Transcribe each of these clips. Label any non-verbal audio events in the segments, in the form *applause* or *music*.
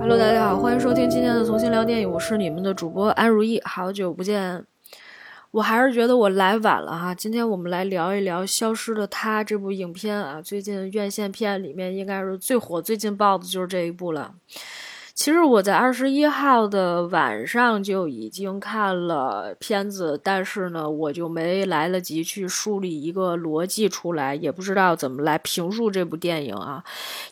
Hello，大家好，欢迎收听今天的重新聊电影，我是你们的主播安如意，好久不见。我还是觉得我来晚了哈，今天我们来聊一聊《消失的她》这部影片啊，最近院线片里面应该是最火、最劲爆的就是这一部了。其实我在二十一号的晚上就已经看了片子，但是呢，我就没来得及去梳理一个逻辑出来，也不知道怎么来评述这部电影啊。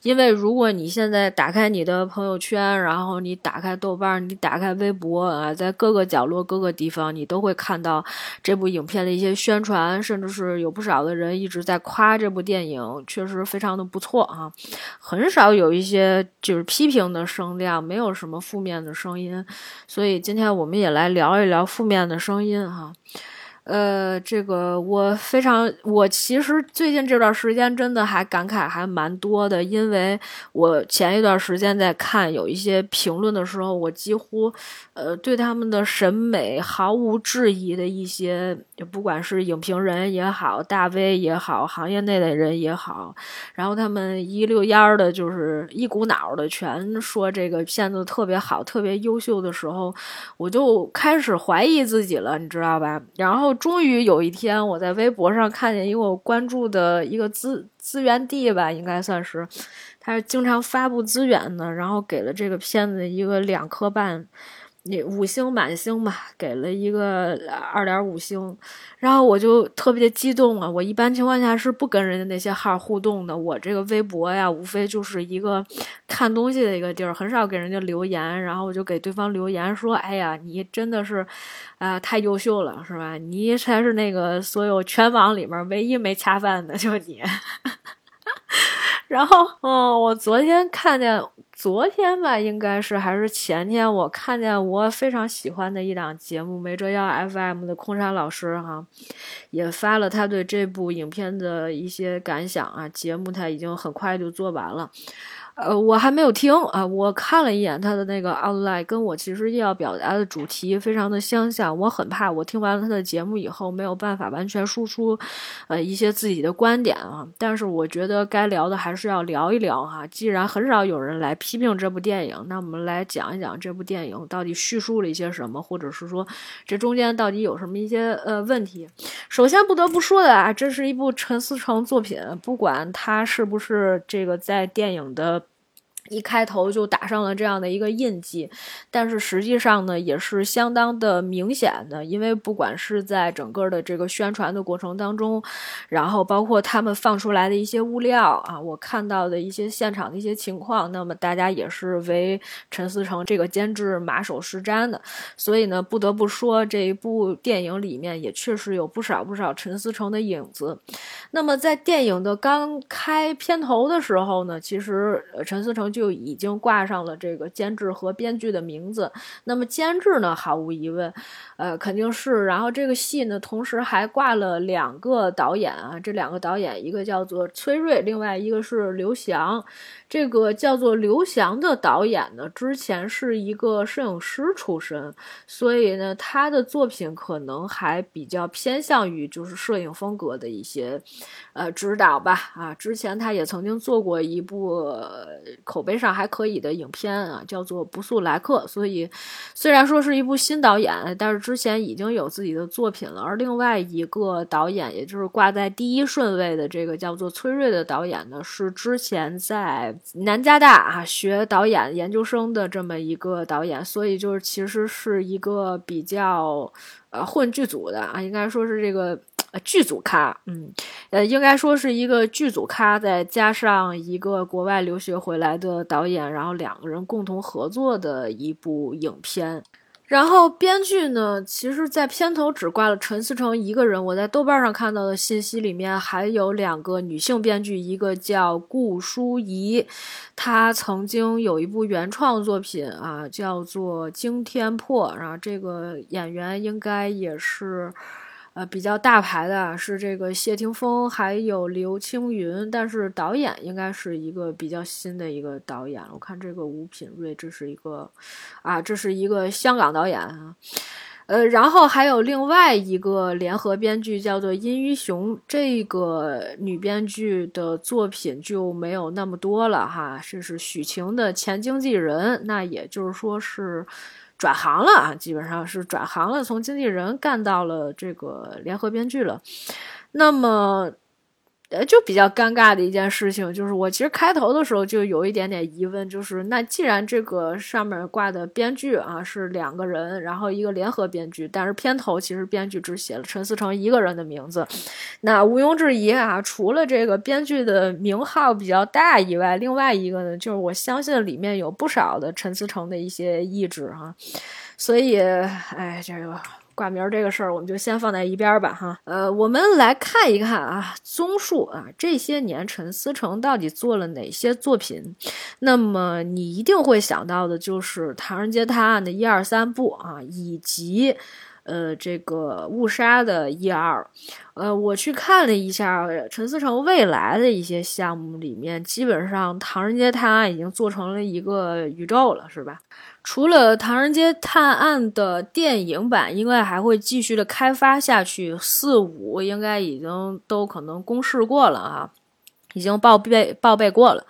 因为如果你现在打开你的朋友圈，然后你打开豆瓣，你打开微博啊，在各个角落、各个地方，你都会看到这部影片的一些宣传，甚至是有不少的人一直在夸这部电影，确实非常的不错啊。很少有一些就是批评的声量。没有什么负面的声音，所以今天我们也来聊一聊负面的声音哈。呃，这个我非常，我其实最近这段时间真的还感慨还蛮多的，因为我前一段时间在看有一些评论的时候，我几乎呃对他们的审美毫无质疑的一些，不管是影评人也好，大 V 也好，行业内的人也好，然后他们一溜烟儿的，就是一股脑的全说这个片子特别好、特别优秀的时候，我就开始怀疑自己了，你知道吧？然后。终于有一天，我在微博上看见一个我关注的一个资资源地吧，应该算是，他是经常发布资源的，然后给了这个片子一个两颗半。你五星满星吧，给了一个二点五星，然后我就特别的激动啊！我一般情况下是不跟人家那些号互动的，我这个微博呀，无非就是一个看东西的一个地儿，很少给人家留言。然后我就给对方留言说：“哎呀，你真的是啊，太优秀了，是吧？你才是那个所有全网里面唯一没恰饭的，就你。” *laughs* 然后，嗯，我昨天看见。昨天吧，应该是还是前天，我看见我非常喜欢的一档节目《没辙药 FM》的空山老师哈，也发了他对这部影片的一些感想啊。节目他已经很快就做完了。呃，我还没有听啊，我看了一眼他的那个 outline，跟我其实要表达的主题非常的相像。我很怕我听完了他的节目以后没有办法完全输出，呃，一些自己的观点啊。但是我觉得该聊的还是要聊一聊哈。既然很少有人来批评这部电影，那我们来讲一讲这部电影到底叙述了一些什么，或者是说这中间到底有什么一些呃问题。首先不得不说的啊，这是一部陈思诚作品，不管他是不是这个在电影的。一开头就打上了这样的一个印记，但是实际上呢，也是相当的明显的，因为不管是在整个的这个宣传的过程当中，然后包括他们放出来的一些物料啊，我看到的一些现场的一些情况，那么大家也是为陈思诚这个监制马首是瞻的，所以呢，不得不说这一部电影里面也确实有不少不少陈思诚的影子。那么在电影的刚开片头的时候呢，其实陈思诚就。就已经挂上了这个监制和编剧的名字。那么监制呢，毫无疑问，呃，肯定是。然后这个戏呢，同时还挂了两个导演啊，这两个导演，一个叫做崔瑞，另外一个是刘翔。这个叫做刘翔的导演呢，之前是一个摄影师出身，所以呢，他的作品可能还比较偏向于就是摄影风格的一些呃指导吧。啊，之前他也曾经做过一部口碑上还可以的影片啊，叫做《不速来客》。所以虽然说是一部新导演，但是之前已经有自己的作品了。而另外一个导演，也就是挂在第一顺位的这个叫做崔瑞的导演呢，是之前在。南加大啊，学导演研究生的这么一个导演，所以就是其实是一个比较呃混剧组的啊，应该说是这个剧组咖，嗯，呃，应该说是一个剧组咖，再加上一个国外留学回来的导演，然后两个人共同合作的一部影片。然后编剧呢，其实，在片头只挂了陈思诚一个人。我在豆瓣上看到的信息里面还有两个女性编剧，一个叫顾淑怡，她曾经有一部原创作品啊，叫做《惊天破》，然后这个演员应该也是。呃，比较大牌的是这个谢霆锋，还有刘青云，但是导演应该是一个比较新的一个导演。我看这个吴品瑞，这是一个，啊，这是一个香港导演啊。呃，然后还有另外一个联合编剧叫做殷于雄，这个女编剧的作品就没有那么多了哈。这是许晴的前经纪人，那也就是说是转行了啊，基本上是转行了，从经纪人干到了这个联合编剧了。那么。呃，就比较尴尬的一件事情，就是我其实开头的时候就有一点点疑问，就是那既然这个上面挂的编剧啊是两个人，然后一个联合编剧，但是片头其实编剧只写了陈思诚一个人的名字，那毋庸置疑啊，除了这个编剧的名号比较大以外，另外一个呢，就是我相信里面有不少的陈思诚的一些意志哈，所以，哎，这个。挂名这个事儿，我们就先放在一边儿吧，哈。呃，我们来看一看啊，综述啊，这些年陈思诚到底做了哪些作品？那么你一定会想到的就是《唐人街探案》的一二三部啊，以及呃这个误杀的一二。呃，我去看了一下陈思诚未来的一些项目里面，基本上《唐人街探案》已经做成了一个宇宙了，是吧？除了《唐人街探案》的电影版，应该还会继续的开发下去。四五应该已经都可能公示过了啊，已经报备报备过了。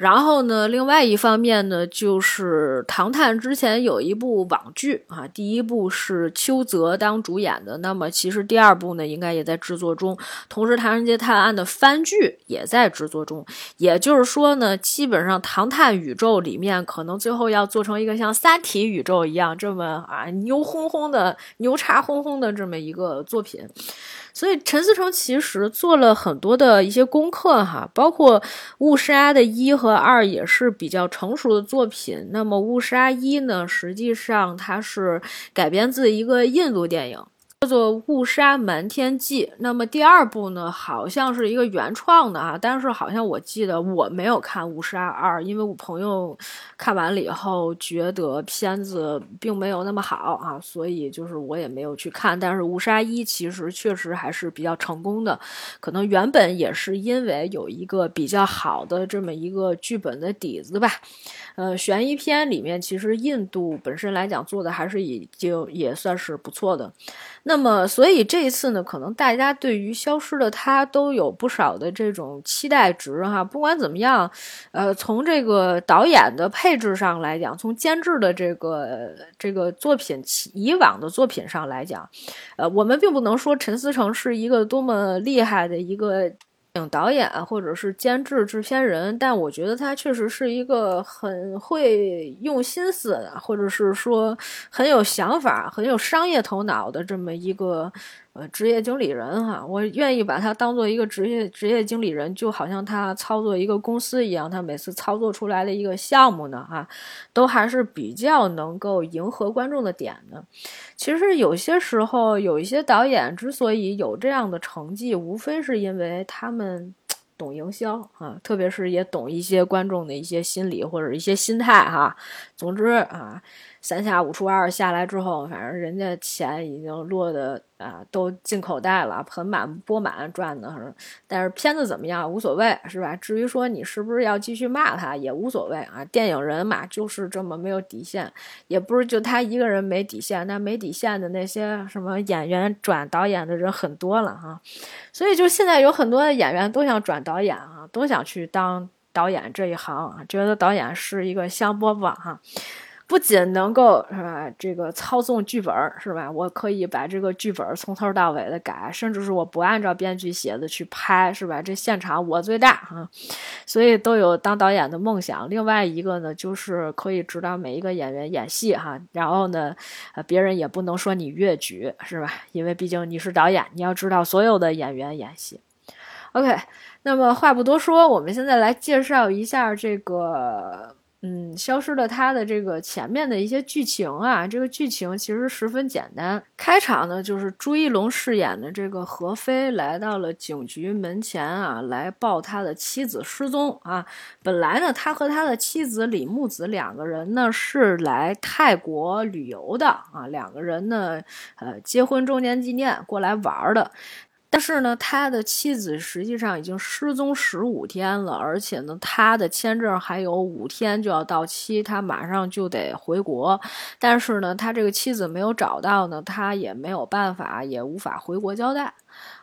然后呢，另外一方面呢，就是《唐探》之前有一部网剧啊，第一部是邱泽当主演的，那么其实第二部呢，应该也在制作中。同时，《唐人街探案》的番剧也在制作中。也就是说呢，基本上《唐探》宇宙里面可能最后要做成一个像《三体》宇宙一样这么啊牛哄哄的、牛叉哄哄的这么一个作品。所以陈思诚其实做了很多的一些功课哈，包括《误杀》的一和二也是比较成熟的作品。那么《误杀一》呢，实际上它是改编自一个印度电影。叫做《误杀瞒天记》，那么第二部呢，好像是一个原创的啊，但是好像我记得我没有看《误杀二》，因为我朋友看完了以后觉得片子并没有那么好啊，所以就是我也没有去看。但是《误杀一》其实确实还是比较成功的，可能原本也是因为有一个比较好的这么一个剧本的底子吧。呃，悬疑片里面其实印度本身来讲做的还是已经也算是不错的。那么，所以这一次呢，可能大家对于《消失的她》都有不少的这种期待值哈。不管怎么样，呃，从这个导演的配置上来讲，从监制的这个这个作品以往的作品上来讲，呃，我们并不能说陈思诚是一个多么厉害的一个。影导演或者是监制制片人，但我觉得他确实是一个很会用心思的，或者是说很有想法、很有商业头脑的这么一个。职业经理人哈，我愿意把他当做一个职业职业经理人，就好像他操作一个公司一样，他每次操作出来的一个项目呢，哈，都还是比较能够迎合观众的点的。其实有些时候，有一些导演之所以有这样的成绩，无非是因为他们懂营销啊，特别是也懂一些观众的一些心理或者一些心态哈。总之啊。三下五除二下来之后，反正人家钱已经落的啊，都进口袋了，盆满钵满赚的。但是片子怎么样无所谓，是吧？至于说你是不是要继续骂他也无所谓啊。电影人嘛，就是这么没有底线，也不是就他一个人没底线，那没底线的那些什么演员转导演的人很多了哈。所以就现在有很多的演员都想转导演啊，都想去当导演这一行啊，觉得导演是一个香饽饽哈。不仅能够是吧，这个操纵剧本是吧？我可以把这个剧本从头到尾的改，甚至是我不按照编剧写的去拍，是吧？这现场我最大哈，所以都有当导演的梦想。另外一个呢，就是可以指导每一个演员演戏哈，然后呢，呃，别人也不能说你越矩是吧？因为毕竟你是导演，你要知道所有的演员演戏。OK，那么话不多说，我们现在来介绍一下这个。嗯，消失了他的这个前面的一些剧情啊，这个剧情其实十分简单。开场呢，就是朱一龙饰演的这个何飞来到了警局门前啊，来报他的妻子失踪啊。本来呢，他和他的妻子李木子两个人呢是来泰国旅游的啊，两个人呢，呃，结婚周年纪念过来玩的。但是呢，他的妻子实际上已经失踪十五天了，而且呢，他的签证还有五天就要到期，他马上就得回国。但是呢，他这个妻子没有找到呢，他也没有办法，也无法回国交代。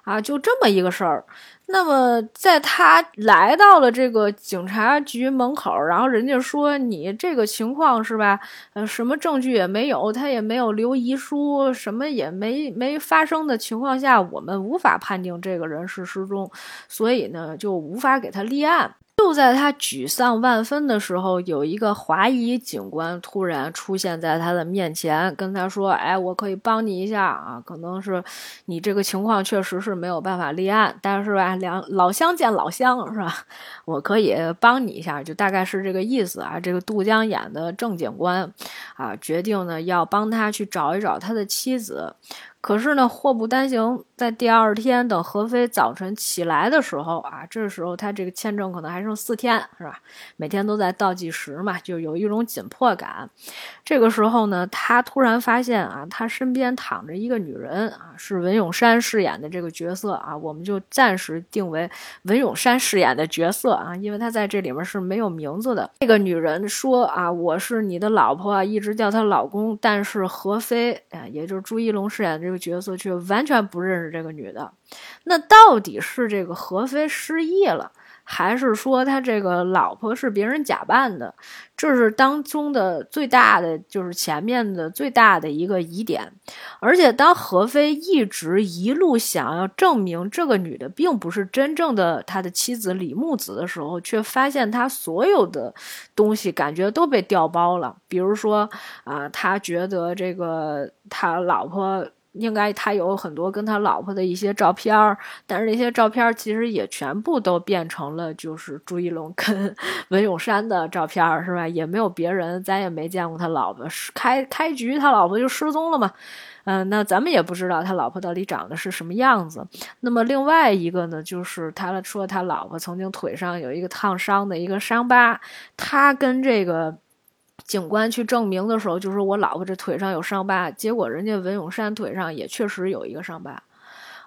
啊，就这么一个事儿。那么，在他来到了这个警察局门口，然后人家说你这个情况是吧？呃，什么证据也没有，他也没有留遗书，什么也没没发生的情况下，我们无法判定这个人是失踪，所以呢，就无法给他立案。就在他沮丧万分的时候，有一个华裔警官突然出现在他的面前，跟他说：“哎，我可以帮你一下啊，可能是你这个情况确实是没有办法立案，但是吧，两老乡见老乡是吧？*laughs* 我可以帮你一下，就大概是这个意思啊。”这个杜江演的郑警官啊，决定呢要帮他去找一找他的妻子。可是呢，祸不单行，在第二天等何飞早晨起来的时候啊，这时候他这个签证可能还剩四天，是吧？每天都在倒计时嘛，就有一种紧迫感。这个时候呢，他突然发现啊，他身边躺着一个女人啊，是文咏珊饰演的这个角色啊，我们就暂时定为文咏珊饰演的角色啊，因为她在这里面是没有名字的。这个女人说啊，我是你的老婆啊，一直叫她老公，但是何飞啊，也就是朱一龙饰演的这个。角色却完全不认识这个女的，那到底是这个何飞失忆了，还是说他这个老婆是别人假扮的？这是当中的最大的，就是前面的最大的一个疑点。而且当何飞一直一路想要证明这个女的并不是真正的他的妻子李木子的时候，却发现他所有的东西感觉都被调包了。比如说啊，他觉得这个他老婆。应该他有很多跟他老婆的一些照片儿，但是那些照片儿其实也全部都变成了就是朱一龙跟 *laughs* 文咏珊的照片儿，是吧？也没有别人，咱也没见过他老婆。开开局他老婆就失踪了嘛，嗯，那咱们也不知道他老婆到底长得是什么样子。那么另外一个呢，就是他说他老婆曾经腿上有一个烫伤的一个伤疤，他跟这个。警官去证明的时候，就说我老婆这腿上有伤疤，结果人家文咏珊腿上也确实有一个伤疤，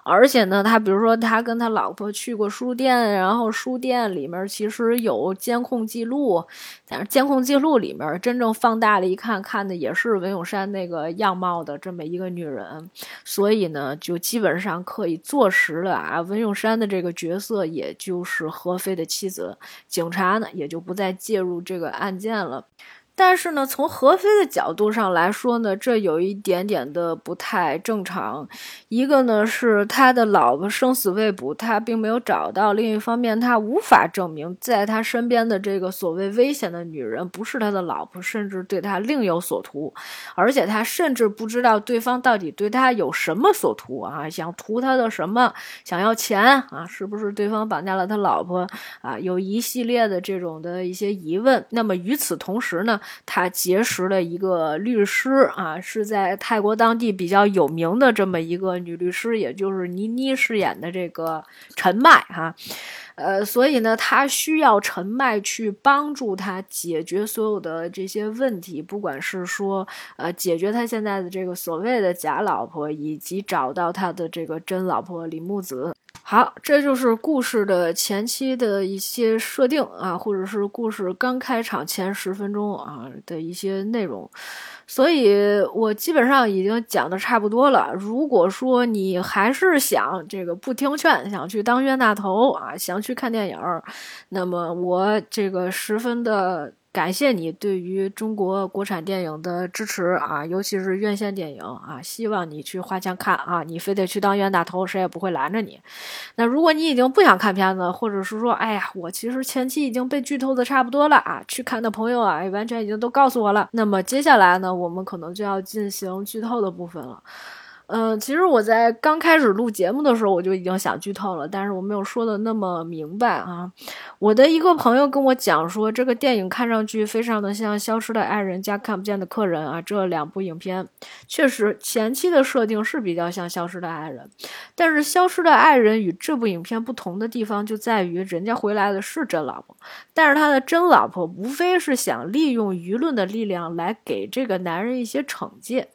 而且呢，他比如说他跟他老婆去过书店，然后书店里面其实有监控记录，但是监控记录里面真正放大了一看，看的也是文咏珊那个样貌的这么一个女人，所以呢，就基本上可以坐实了啊，文咏珊的这个角色也就是何飞的妻子，警察呢也就不再介入这个案件了。但是呢，从何飞的角度上来说呢，这有一点点的不太正常。一个呢是他的老婆生死未卜，他并没有找到；另一方面，他无法证明在他身边的这个所谓危险的女人不是他的老婆，甚至对他另有所图。而且他甚至不知道对方到底对他有什么所图啊？想图他的什么？想要钱啊？是不是对方绑架了他老婆啊？有一系列的这种的一些疑问。那么与此同时呢？他结识了一个律师啊，是在泰国当地比较有名的这么一个女律师，也就是倪妮饰演的这个陈麦哈，呃，所以呢，他需要陈麦去帮助他解决所有的这些问题，不管是说呃解决他现在的这个所谓的假老婆，以及找到他的这个真老婆李木子。好，这就是故事的前期的一些设定啊，或者是故事刚开场前十分钟啊的一些内容，所以我基本上已经讲的差不多了。如果说你还是想这个不听劝，想去当冤大头啊，想去看电影，那么我这个十分的。感谢你对于中国国产电影的支持啊，尤其是院线电影啊，希望你去花钱看啊，你非得去当冤大头，谁也不会拦着你。那如果你已经不想看片子，或者是说，哎呀，我其实前期已经被剧透的差不多了啊，去看的朋友啊，完全已经都告诉我了。那么接下来呢，我们可能就要进行剧透的部分了。嗯，其实我在刚开始录节目的时候，我就已经想剧透了，但是我没有说的那么明白啊。我的一个朋友跟我讲说，这个电影看上去非常的像《消失的爱人》加《看不见的客人》啊，这两部影片确实前期的设定是比较像《消失的爱人》，但是《消失的爱人》与这部影片不同的地方就在于，人家回来的是真老婆，但是他的真老婆无非是想利用舆论的力量来给这个男人一些惩戒。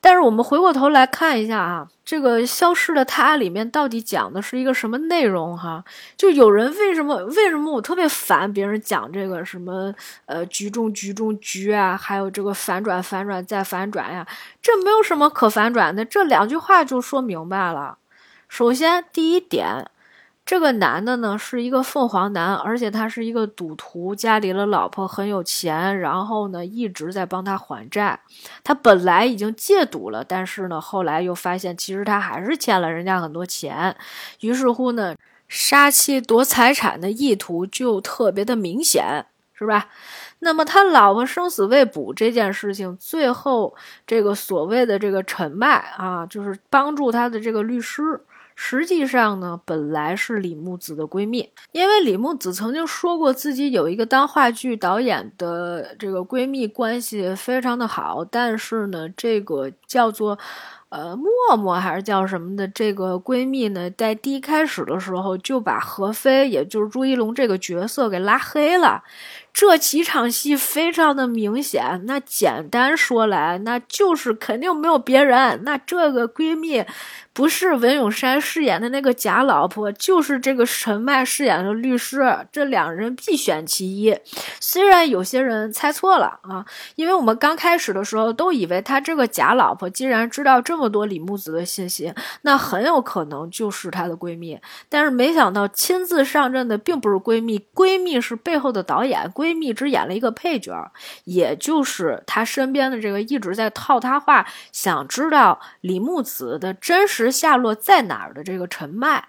但是我们回过头来看一下啊，这个消失的她里面到底讲的是一个什么内容哈？就有人为什么为什么我特别烦别人讲这个什么呃局中局中局啊，还有这个反转反转再反转呀？这没有什么可反转的，这两句话就说明白了。首先第一点。这个男的呢是一个凤凰男，而且他是一个赌徒，家里的老婆很有钱，然后呢一直在帮他还债。他本来已经戒赌了，但是呢后来又发现其实他还是欠了人家很多钱，于是乎呢杀妻夺财产的意图就特别的明显，是吧？那么他老婆生死未卜这件事情，最后这个所谓的这个陈迈啊，就是帮助他的这个律师。实际上呢，本来是李木子的闺蜜，因为李木子曾经说过自己有一个当话剧导演的这个闺蜜关系非常的好，但是呢，这个叫做，呃，默默还是叫什么的这个闺蜜呢，在第一开始的时候就把何飞，也就是朱一龙这个角色给拉黑了。这几场戏非常的明显，那简单说来，那就是肯定没有别人，那这个闺蜜不是文咏珊饰演的那个假老婆，就是这个陈麦饰演的律师，这两人必选其一。虽然有些人猜错了啊，因为我们刚开始的时候都以为他这个假老婆既然知道这么多李木子的信息，那很有可能就是她的闺蜜，但是没想到亲自上阵的并不是闺蜜，闺蜜是背后的导演闺。蜜只演了一个配角，也就是她身边的这个一直在套她话，想知道李木子的真实下落在哪儿的这个陈麦。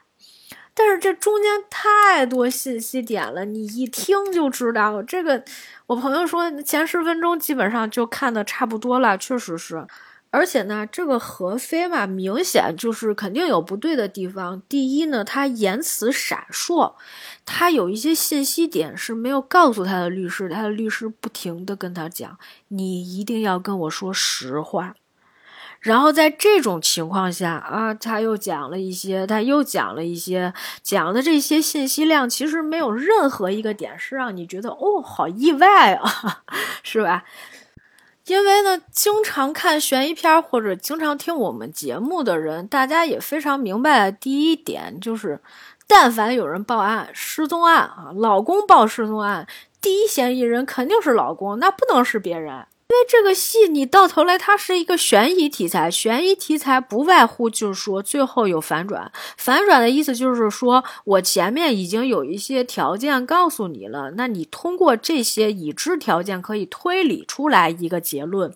但是这中间太多信息点了，你一听就知道。这个我朋友说前十分钟基本上就看的差不多了，确实是。而且呢，这个何飞嘛，明显就是肯定有不对的地方。第一呢，他言辞闪烁，他有一些信息点是没有告诉他的律师，他的律师不停的跟他讲，你一定要跟我说实话。然后在这种情况下啊，他又讲了一些，他又讲了一些，讲的这些信息量其实没有任何一个点是让你觉得哦，好意外啊，*laughs* 是吧？因为呢，经常看悬疑片或者经常听我们节目的人，大家也非常明白第一点就是，但凡有人报案失踪案啊，老公报失踪案，第一嫌疑人肯定是老公，那不能是别人。因为这个戏，你到头来它是一个悬疑题材，悬疑题材不外乎就是说最后有反转。反转的意思就是说我前面已经有一些条件告诉你了，那你通过这些已知条件可以推理出来一个结论。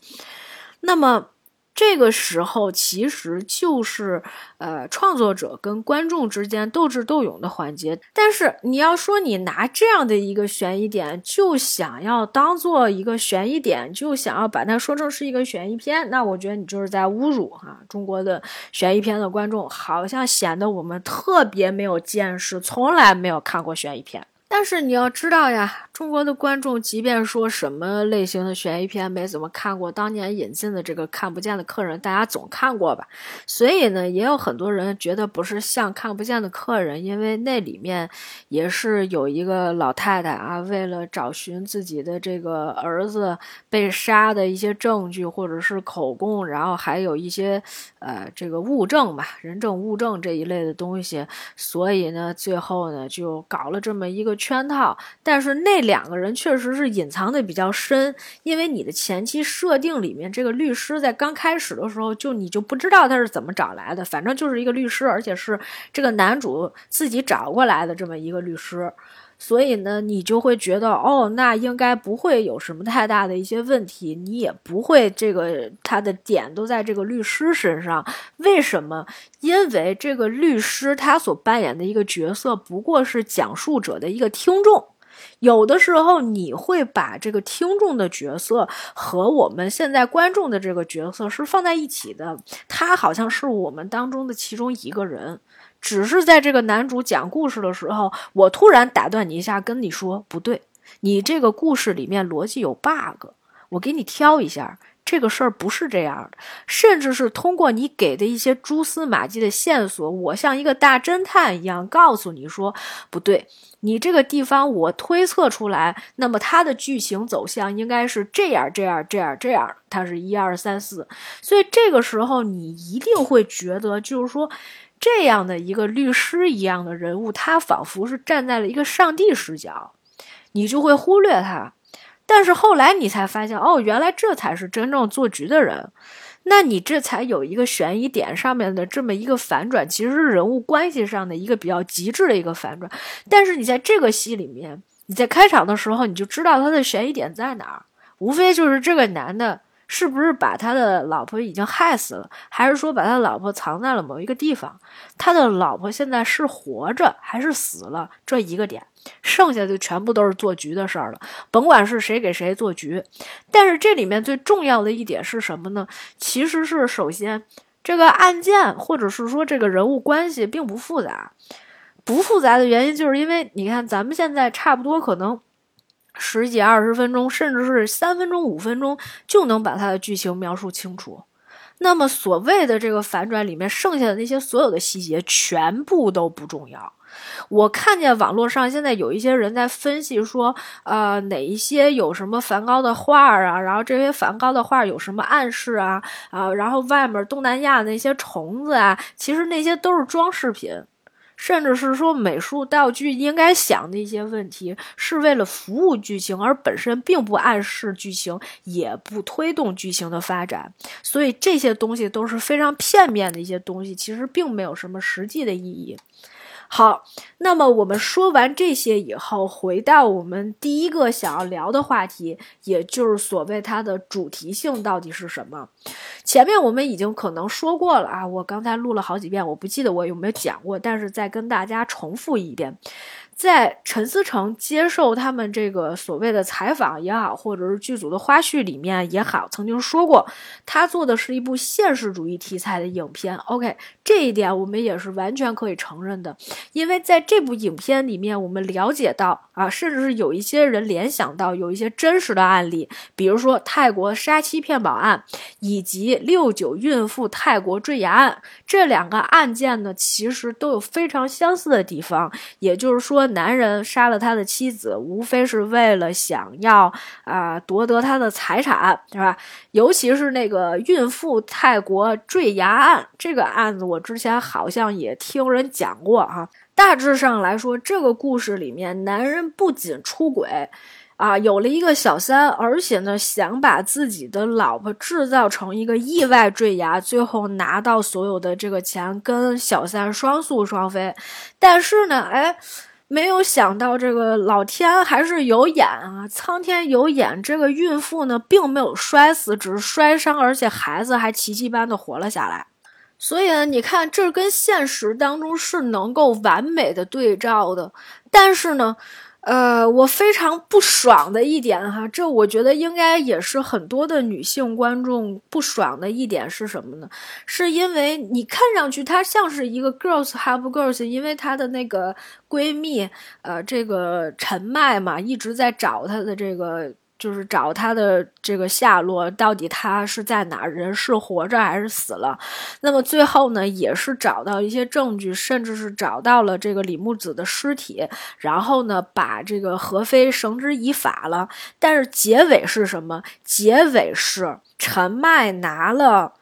那么。这个时候其实就是呃创作者跟观众之间斗智斗勇的环节，但是你要说你拿这样的一个悬疑点就想要当做一个悬疑点，就想要把它说成是一个悬疑片，那我觉得你就是在侮辱哈中国的悬疑片的观众，好像显得我们特别没有见识，从来没有看过悬疑片。但是你要知道呀，中国的观众即便说什么类型的悬疑片没怎么看过，当年引进的这个《看不见的客人》，大家总看过吧？所以呢，也有很多人觉得不是像《看不见的客人》，因为那里面也是有一个老太太啊，为了找寻自己的这个儿子被杀的一些证据或者是口供，然后还有一些呃这个物证吧，人证物证这一类的东西，所以呢，最后呢就搞了这么一个。圈套，但是那两个人确实是隐藏的比较深，因为你的前期设定里面，这个律师在刚开始的时候就你就不知道他是怎么找来的，反正就是一个律师，而且是这个男主自己找过来的这么一个律师。所以呢，你就会觉得哦，那应该不会有什么太大的一些问题，你也不会这个他的点都在这个律师身上。为什么？因为这个律师他所扮演的一个角色不过是讲述者的一个听众，有的时候你会把这个听众的角色和我们现在观众的这个角色是放在一起的，他好像是我们当中的其中一个人。只是在这个男主讲故事的时候，我突然打断你一下，跟你说不对，你这个故事里面逻辑有 bug，我给你挑一下。这个事儿不是这样的，甚至是通过你给的一些蛛丝马迹的线索，我像一个大侦探一样告诉你说，不对，你这个地方我推测出来，那么它的剧情走向应该是这样这样这样这样，它是一二三四，所以这个时候你一定会觉得，就是说这样的一个律师一样的人物，他仿佛是站在了一个上帝视角，你就会忽略他。但是后来你才发现，哦，原来这才是真正做局的人，那你这才有一个悬疑点上面的这么一个反转，其实是人物关系上的一个比较极致的一个反转。但是你在这个戏里面，你在开场的时候你就知道他的悬疑点在哪儿，无非就是这个男的。是不是把他的老婆已经害死了，还是说把他老婆藏在了某一个地方？他的老婆现在是活着还是死了？这一个点，剩下的全部都是做局的事儿了。甭管是谁给谁做局，但是这里面最重要的一点是什么呢？其实是首先这个案件或者是说这个人物关系并不复杂，不复杂的原因就是因为你看咱们现在差不多可能。十几二十分钟，甚至是三分钟、五分钟就能把它的剧情描述清楚。那么，所谓的这个反转里面剩下的那些所有的细节，全部都不重要。我看见网络上现在有一些人在分析说，呃，哪一些有什么梵高的画啊？然后这些梵高的画有什么暗示啊？啊，然后外面东南亚那些虫子啊，其实那些都是装饰品。甚至是说美术道具应该想的一些问题，是为了服务剧情，而本身并不暗示剧情，也不推动剧情的发展。所以这些东西都是非常片面的一些东西，其实并没有什么实际的意义。好，那么我们说完这些以后，回到我们第一个想要聊的话题，也就是所谓它的主题性到底是什么？前面我们已经可能说过了啊，我刚才录了好几遍，我不记得我有没有讲过，但是再跟大家重复一遍。在陈思诚接受他们这个所谓的采访也好，或者是剧组的花絮里面也好，曾经说过，他做的是一部现实主义题材的影片。OK，这一点我们也是完全可以承认的，因为在这部影片里面，我们了解到啊，甚至是有一些人联想到有一些真实的案例，比如说泰国杀妻骗保案以及六九孕妇泰国坠崖案这两个案件呢，其实都有非常相似的地方，也就是说。男人杀了他的妻子，无非是为了想要啊夺得他的财产，是吧？尤其是那个孕妇泰国坠崖案，这个案子我之前好像也听人讲过哈。大致上来说，这个故事里面，男人不仅出轨。啊，有了一个小三，而且呢，想把自己的老婆制造成一个意外坠崖，最后拿到所有的这个钱，跟小三双宿双飞。但是呢，哎。没有想到，这个老天还是有眼啊！苍天有眼，这个孕妇呢，并没有摔死，只是摔伤，而且孩子还奇迹般的活了下来。所以呢，你看，这跟现实当中是能够完美的对照的。但是呢。呃，我非常不爽的一点哈，这我觉得应该也是很多的女性观众不爽的一点是什么呢？是因为你看上去她像是一个 girls have girls，因为她的那个闺蜜，呃，这个陈麦嘛，一直在找她的这个。就是找他的这个下落，到底他是在哪，人是活着还是死了？那么最后呢，也是找到一些证据，甚至是找到了这个李木子的尸体，然后呢，把这个何飞绳之以法了。但是结尾是什么？结尾是陈麦拿了，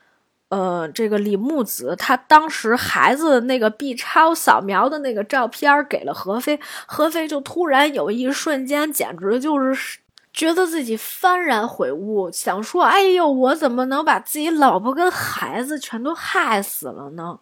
呃，这个李木子他当时孩子那个 B 超扫描的那个照片给了何飞，何飞就突然有一瞬间，简直就是。觉得自己幡然悔悟，想说：“哎呦，我怎么能把自己老婆跟孩子全都害死了呢？”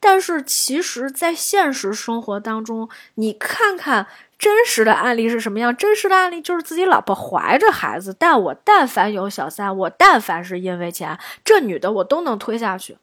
但是，其实，在现实生活当中，你看看真实的案例是什么样？真实的案例就是自己老婆怀着孩子，但我但凡有小三，我但凡是因为钱，这女的我都能推下去。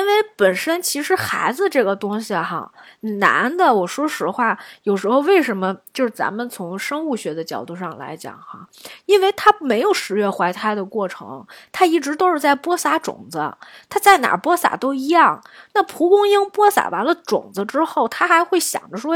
因为本身其实孩子这个东西哈，男的，我说实话，有时候为什么就是咱们从生物学的角度上来讲哈，因为他没有十月怀胎的过程，他一直都是在播撒种子，他在哪播撒都一样。那蒲公英播撒完了种子之后，他还会想着说。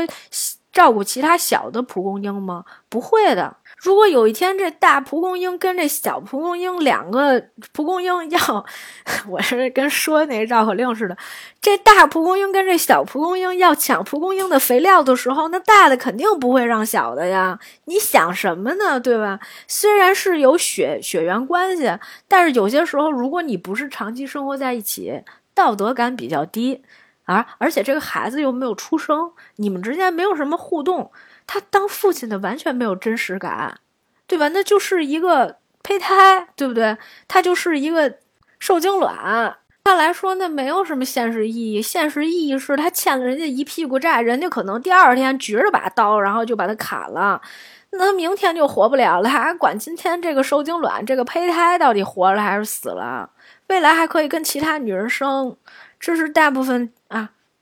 照顾其他小的蒲公英吗？不会的。如果有一天这大蒲公英跟这小蒲公英两个蒲公英要，*laughs* 我是跟说那绕口令似的，这大蒲公英跟这小蒲公英要抢蒲公英的肥料的时候，那大的肯定不会让小的呀。你想什么呢？对吧？虽然是有血血缘关系，但是有些时候，如果你不是长期生活在一起，道德感比较低，而而且这个孩子又没有出生，你们之间没有什么互动。他当父亲的完全没有真实感，对吧？那就是一个胚胎，对不对？他就是一个受精卵。他来说，那没有什么现实意义。现实意义是他欠了人家一屁股债，人家可能第二天举着把刀，然后就把他砍了，那他明天就活不了了，还管今天这个受精卵、这个胚胎到底活了还是死了？未来还可以跟其他女人生，这是大部分。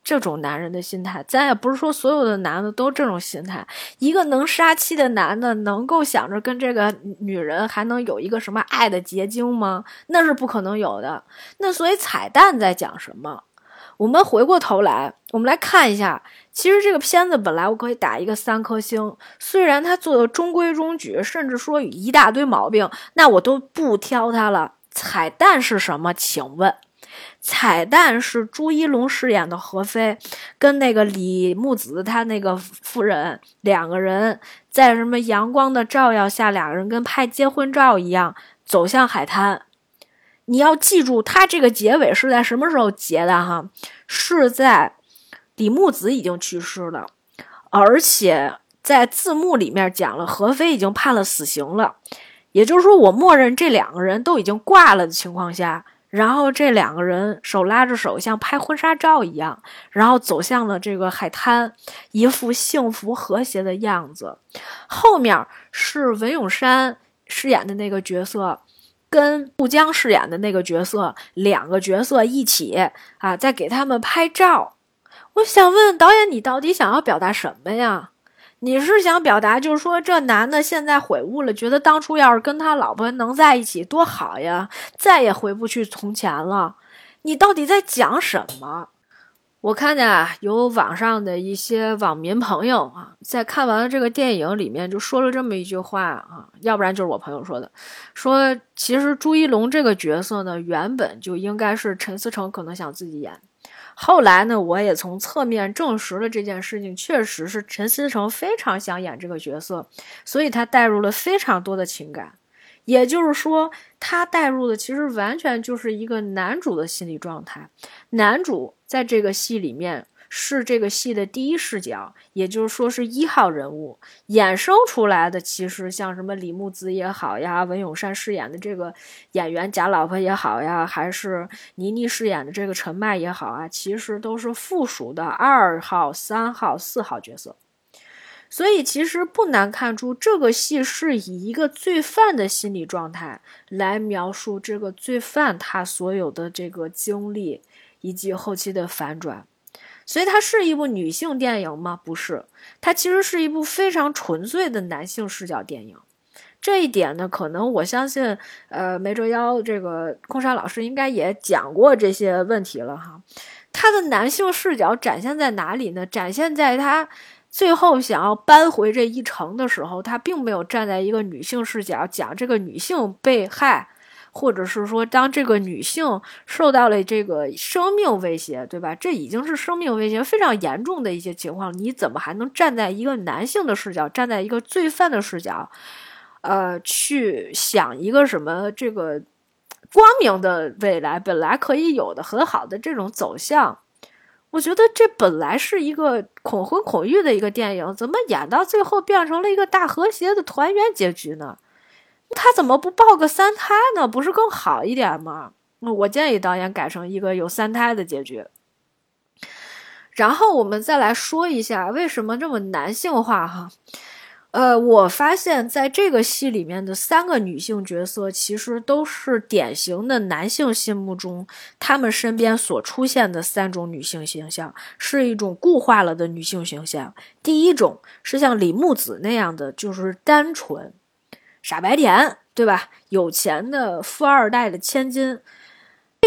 这种男人的心态，咱也不是说所有的男的都这种心态。一个能杀妻的男的，能够想着跟这个女人还能有一个什么爱的结晶吗？那是不可能有的。那所以彩蛋在讲什么？我们回过头来，我们来看一下。其实这个片子本来我可以打一个三颗星，虽然他做的中规中矩，甚至说有一大堆毛病，那我都不挑他了。彩蛋是什么？请问？彩蛋是朱一龙饰演的何非，跟那个李木子他那个夫人两个人在什么阳光的照耀下，两个人跟拍结婚照一样走向海滩。你要记住，他这个结尾是在什么时候结的哈？是在李木子已经去世了，而且在字幕里面讲了何非已经判了死刑了，也就是说，我默认这两个人都已经挂了的情况下。然后这两个人手拉着手，像拍婚纱照一样，然后走向了这个海滩，一副幸福和谐的样子。后面是文咏珊饰演的那个角色，跟杜江饰演的那个角色，两个角色一起啊，在给他们拍照。我想问导演，你到底想要表达什么呀？你是想表达，就是说这男的现在悔悟了，觉得当初要是跟他老婆能在一起多好呀，再也回不去从前了。你到底在讲什么？我看见啊，有网上的一些网民朋友啊，在看完了这个电影里面就说了这么一句话啊，要不然就是我朋友说的，说其实朱一龙这个角色呢，原本就应该是陈思诚可能想自己演。后来呢，我也从侧面证实了这件事情，确实是陈思诚非常想演这个角色，所以他带入了非常多的情感。也就是说，他带入的其实完全就是一个男主的心理状态。男主在这个戏里面。是这个戏的第一视角，也就是说是一号人物衍生出来的。其实像什么李木子也好呀，文咏珊饰演的这个演员假老婆也好呀，还是倪妮饰演的这个陈麦也好啊，其实都是附属的二号、三号、四号角色。所以其实不难看出，这个戏是以一个罪犯的心理状态来描述这个罪犯他所有的这个经历以及后期的反转。所以它是一部女性电影吗？不是，它其实是一部非常纯粹的男性视角电影。这一点呢，可能我相信，呃，梅哲妖这个空山老师应该也讲过这些问题了哈。他的男性视角展现在哪里呢？展现在他最后想要搬回这一城的时候，他并没有站在一个女性视角讲这个女性被害。或者是说，当这个女性受到了这个生命威胁，对吧？这已经是生命威胁非常严重的一些情况，你怎么还能站在一个男性的视角，站在一个罪犯的视角，呃，去想一个什么这个光明的未来本来可以有的很好的这种走向？我觉得这本来是一个恐婚恐育的一个电影，怎么演到最后变成了一个大和谐的团圆结局呢？他怎么不抱个三胎呢？不是更好一点吗？我建议导演改成一个有三胎的结局。然后我们再来说一下为什么这么男性化哈。呃，我发现在这个戏里面的三个女性角色，其实都是典型的男性心目中他们身边所出现的三种女性形象，是一种固化了的女性形象。第一种是像李木子那样的，就是单纯。傻白甜，对吧？有钱的富二代的千金，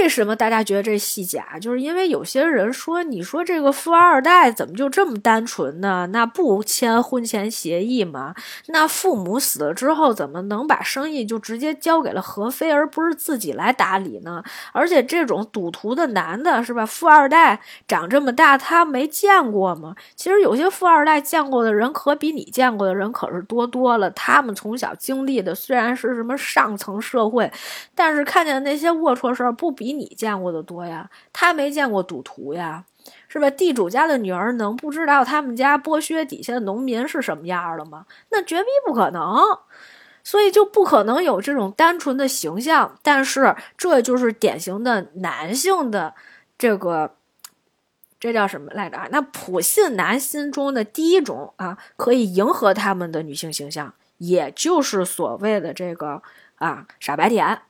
为什么大家觉得这戏假？就是因为有些人说，你说这个富二代怎么就这么单纯呢？那不签婚前协议吗？那父母死了之后，怎么能把生意就直接交给了何非，而不是自己来打理呢？而且这种赌徒的男的，是吧？富二代长这么大，他没见过吗？其实有些富二代见过的人，可比你见过的人可是多多了。他们从小经历的虽然是什么上层社会，但是看见那些龌龊事儿不比。比你见过的多呀，他没见过赌徒呀，是吧？地主家的女儿能不知道他们家剥削底下的农民是什么样的吗？那绝逼不可能，所以就不可能有这种单纯的形象。但是这就是典型的男性的这个，这叫什么来着？那普信男心中的第一种啊，可以迎合他们的女性形象，也就是所谓的这个啊傻白甜。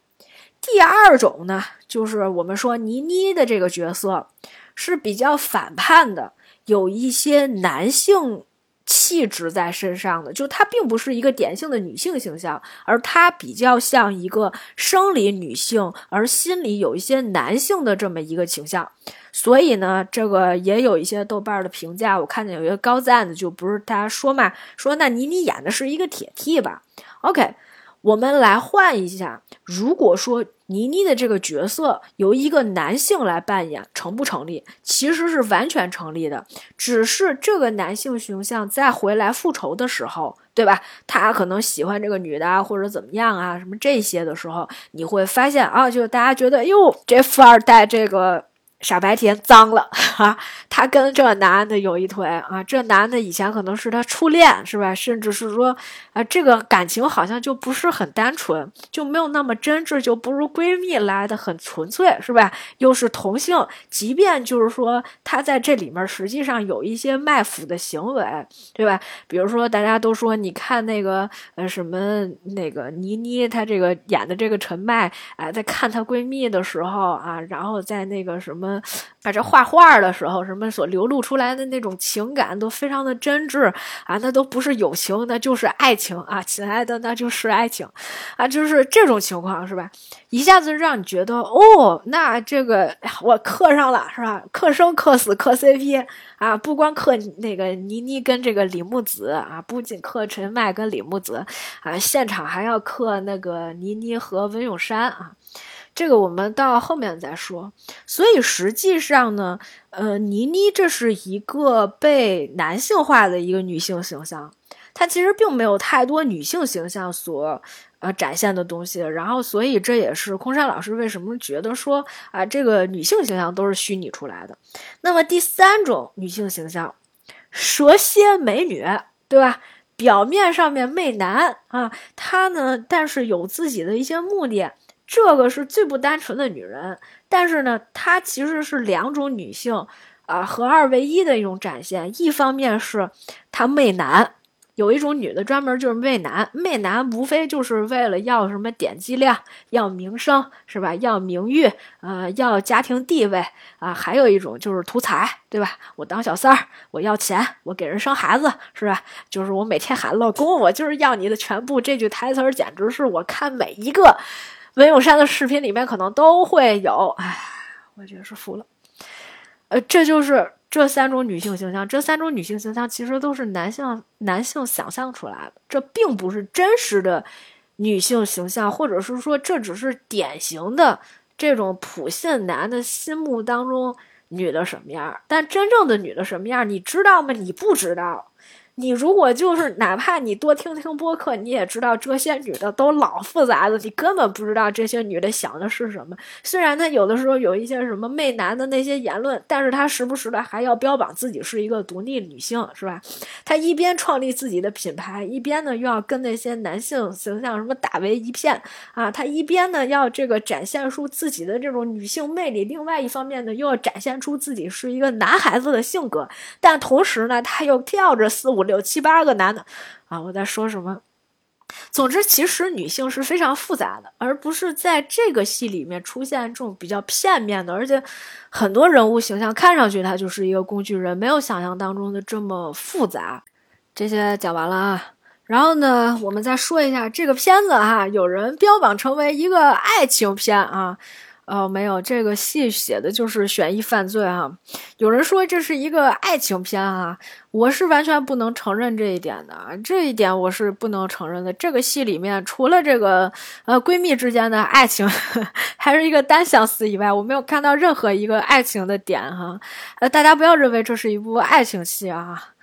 第二种呢，就是我们说倪妮的这个角色是比较反叛的，有一些男性气质在身上的，就她并不是一个典型的女性形象，而她比较像一个生理女性，而心里有一些男性的这么一个倾向。所以呢，这个也有一些豆瓣的评价，我看见有一个高赞的，就不是他说嘛，说那倪妮演的是一个铁 T 吧？OK。我们来换一下，如果说倪妮的这个角色由一个男性来扮演，成不成立？其实是完全成立的，只是这个男性形象再回来复仇的时候，对吧？他可能喜欢这个女的啊，或者怎么样啊，什么这些的时候，你会发现啊，就大家觉得，哟，这富二代这个。傻白甜脏了啊！他跟这男的有一腿啊！这男的以前可能是他初恋，是吧？甚至是说啊，这个感情好像就不是很单纯，就没有那么真挚，就不如闺蜜来的很纯粹，是吧？又是同性，即便就是说他在这里面实际上有一些卖腐的行为，对吧？比如说大家都说，你看那个呃什么那个倪妮，她这个演的这个陈麦，哎，在看她闺蜜的时候啊，然后在那个什么。把这画画的时候，什么所流露出来的那种情感都非常的真挚啊，那都不是友情，那就是爱情啊，亲爱的，那就是爱情啊，就是这种情况是吧？一下子让你觉得哦，那这个我磕上了是吧？磕生磕死磕 CP 啊，不光磕那个倪妮跟这个李木子啊，不仅磕陈麦跟李木子啊，现场还要磕那个倪妮和文咏珊啊。这个我们到后面再说。所以实际上呢，呃，倪妮这是一个被男性化的一个女性形象，她其实并没有太多女性形象所呃展现的东西。然后，所以这也是空山老师为什么觉得说啊，这个女性形象都是虚拟出来的。那么第三种女性形象，蛇蝎美女，对吧？表面上面媚男啊，她呢，但是有自己的一些目的。这个是最不单纯的女人，但是呢，她其实是两种女性啊合二为一的一种展现。一方面是她媚男，有一种女的专门就是媚男，媚男无非就是为了要什么点击量、要名声，是吧？要名誉，呃，要家庭地位啊。还有一种就是图财，对吧？我当小三儿，我要钱，我给人生孩子，是吧？就是我每天喊老公，我就是要你的全部。这句台词儿简直是我看每一个。文咏珊的视频里面可能都会有，哎，我觉得是服了。呃，这就是这三种女性形象，这三种女性形象其实都是男性男性想象出来的，这并不是真实的女性形象，或者是说这只是典型的这种普信男的心目当中女的什么样。但真正的女的什么样，你知道吗？你不知道。你如果就是哪怕你多听听播客，你也知道这些女的都老复杂了，你根本不知道这些女的想的是什么。虽然她有的时候有一些什么媚男的那些言论，但是她时不时的还要标榜自己是一个独立女性，是吧？她一边创立自己的品牌，一边呢又要跟那些男性形象什么打为一片啊。她一边呢要这个展现出自己的这种女性魅力，另外一方面呢又要展现出自己是一个男孩子的性格，但同时呢她又跳着四五。六七八个男的，啊，我在说什么？总之，其实女性是非常复杂的，而不是在这个戏里面出现这种比较片面的，而且很多人物形象看上去他就是一个工具人，没有想象当中的这么复杂。这些讲完了啊，然后呢，我们再说一下这个片子哈，有人标榜成为一个爱情片啊。哦，没有，这个戏写的就是悬疑犯罪啊。有人说这是一个爱情片啊，我是完全不能承认这一点的，这一点我是不能承认的。这个戏里面除了这个呃闺蜜之间的爱情，*laughs* 还是一个单相思以外，我没有看到任何一个爱情的点哈。呃，大家不要认为这是一部爱情戏啊。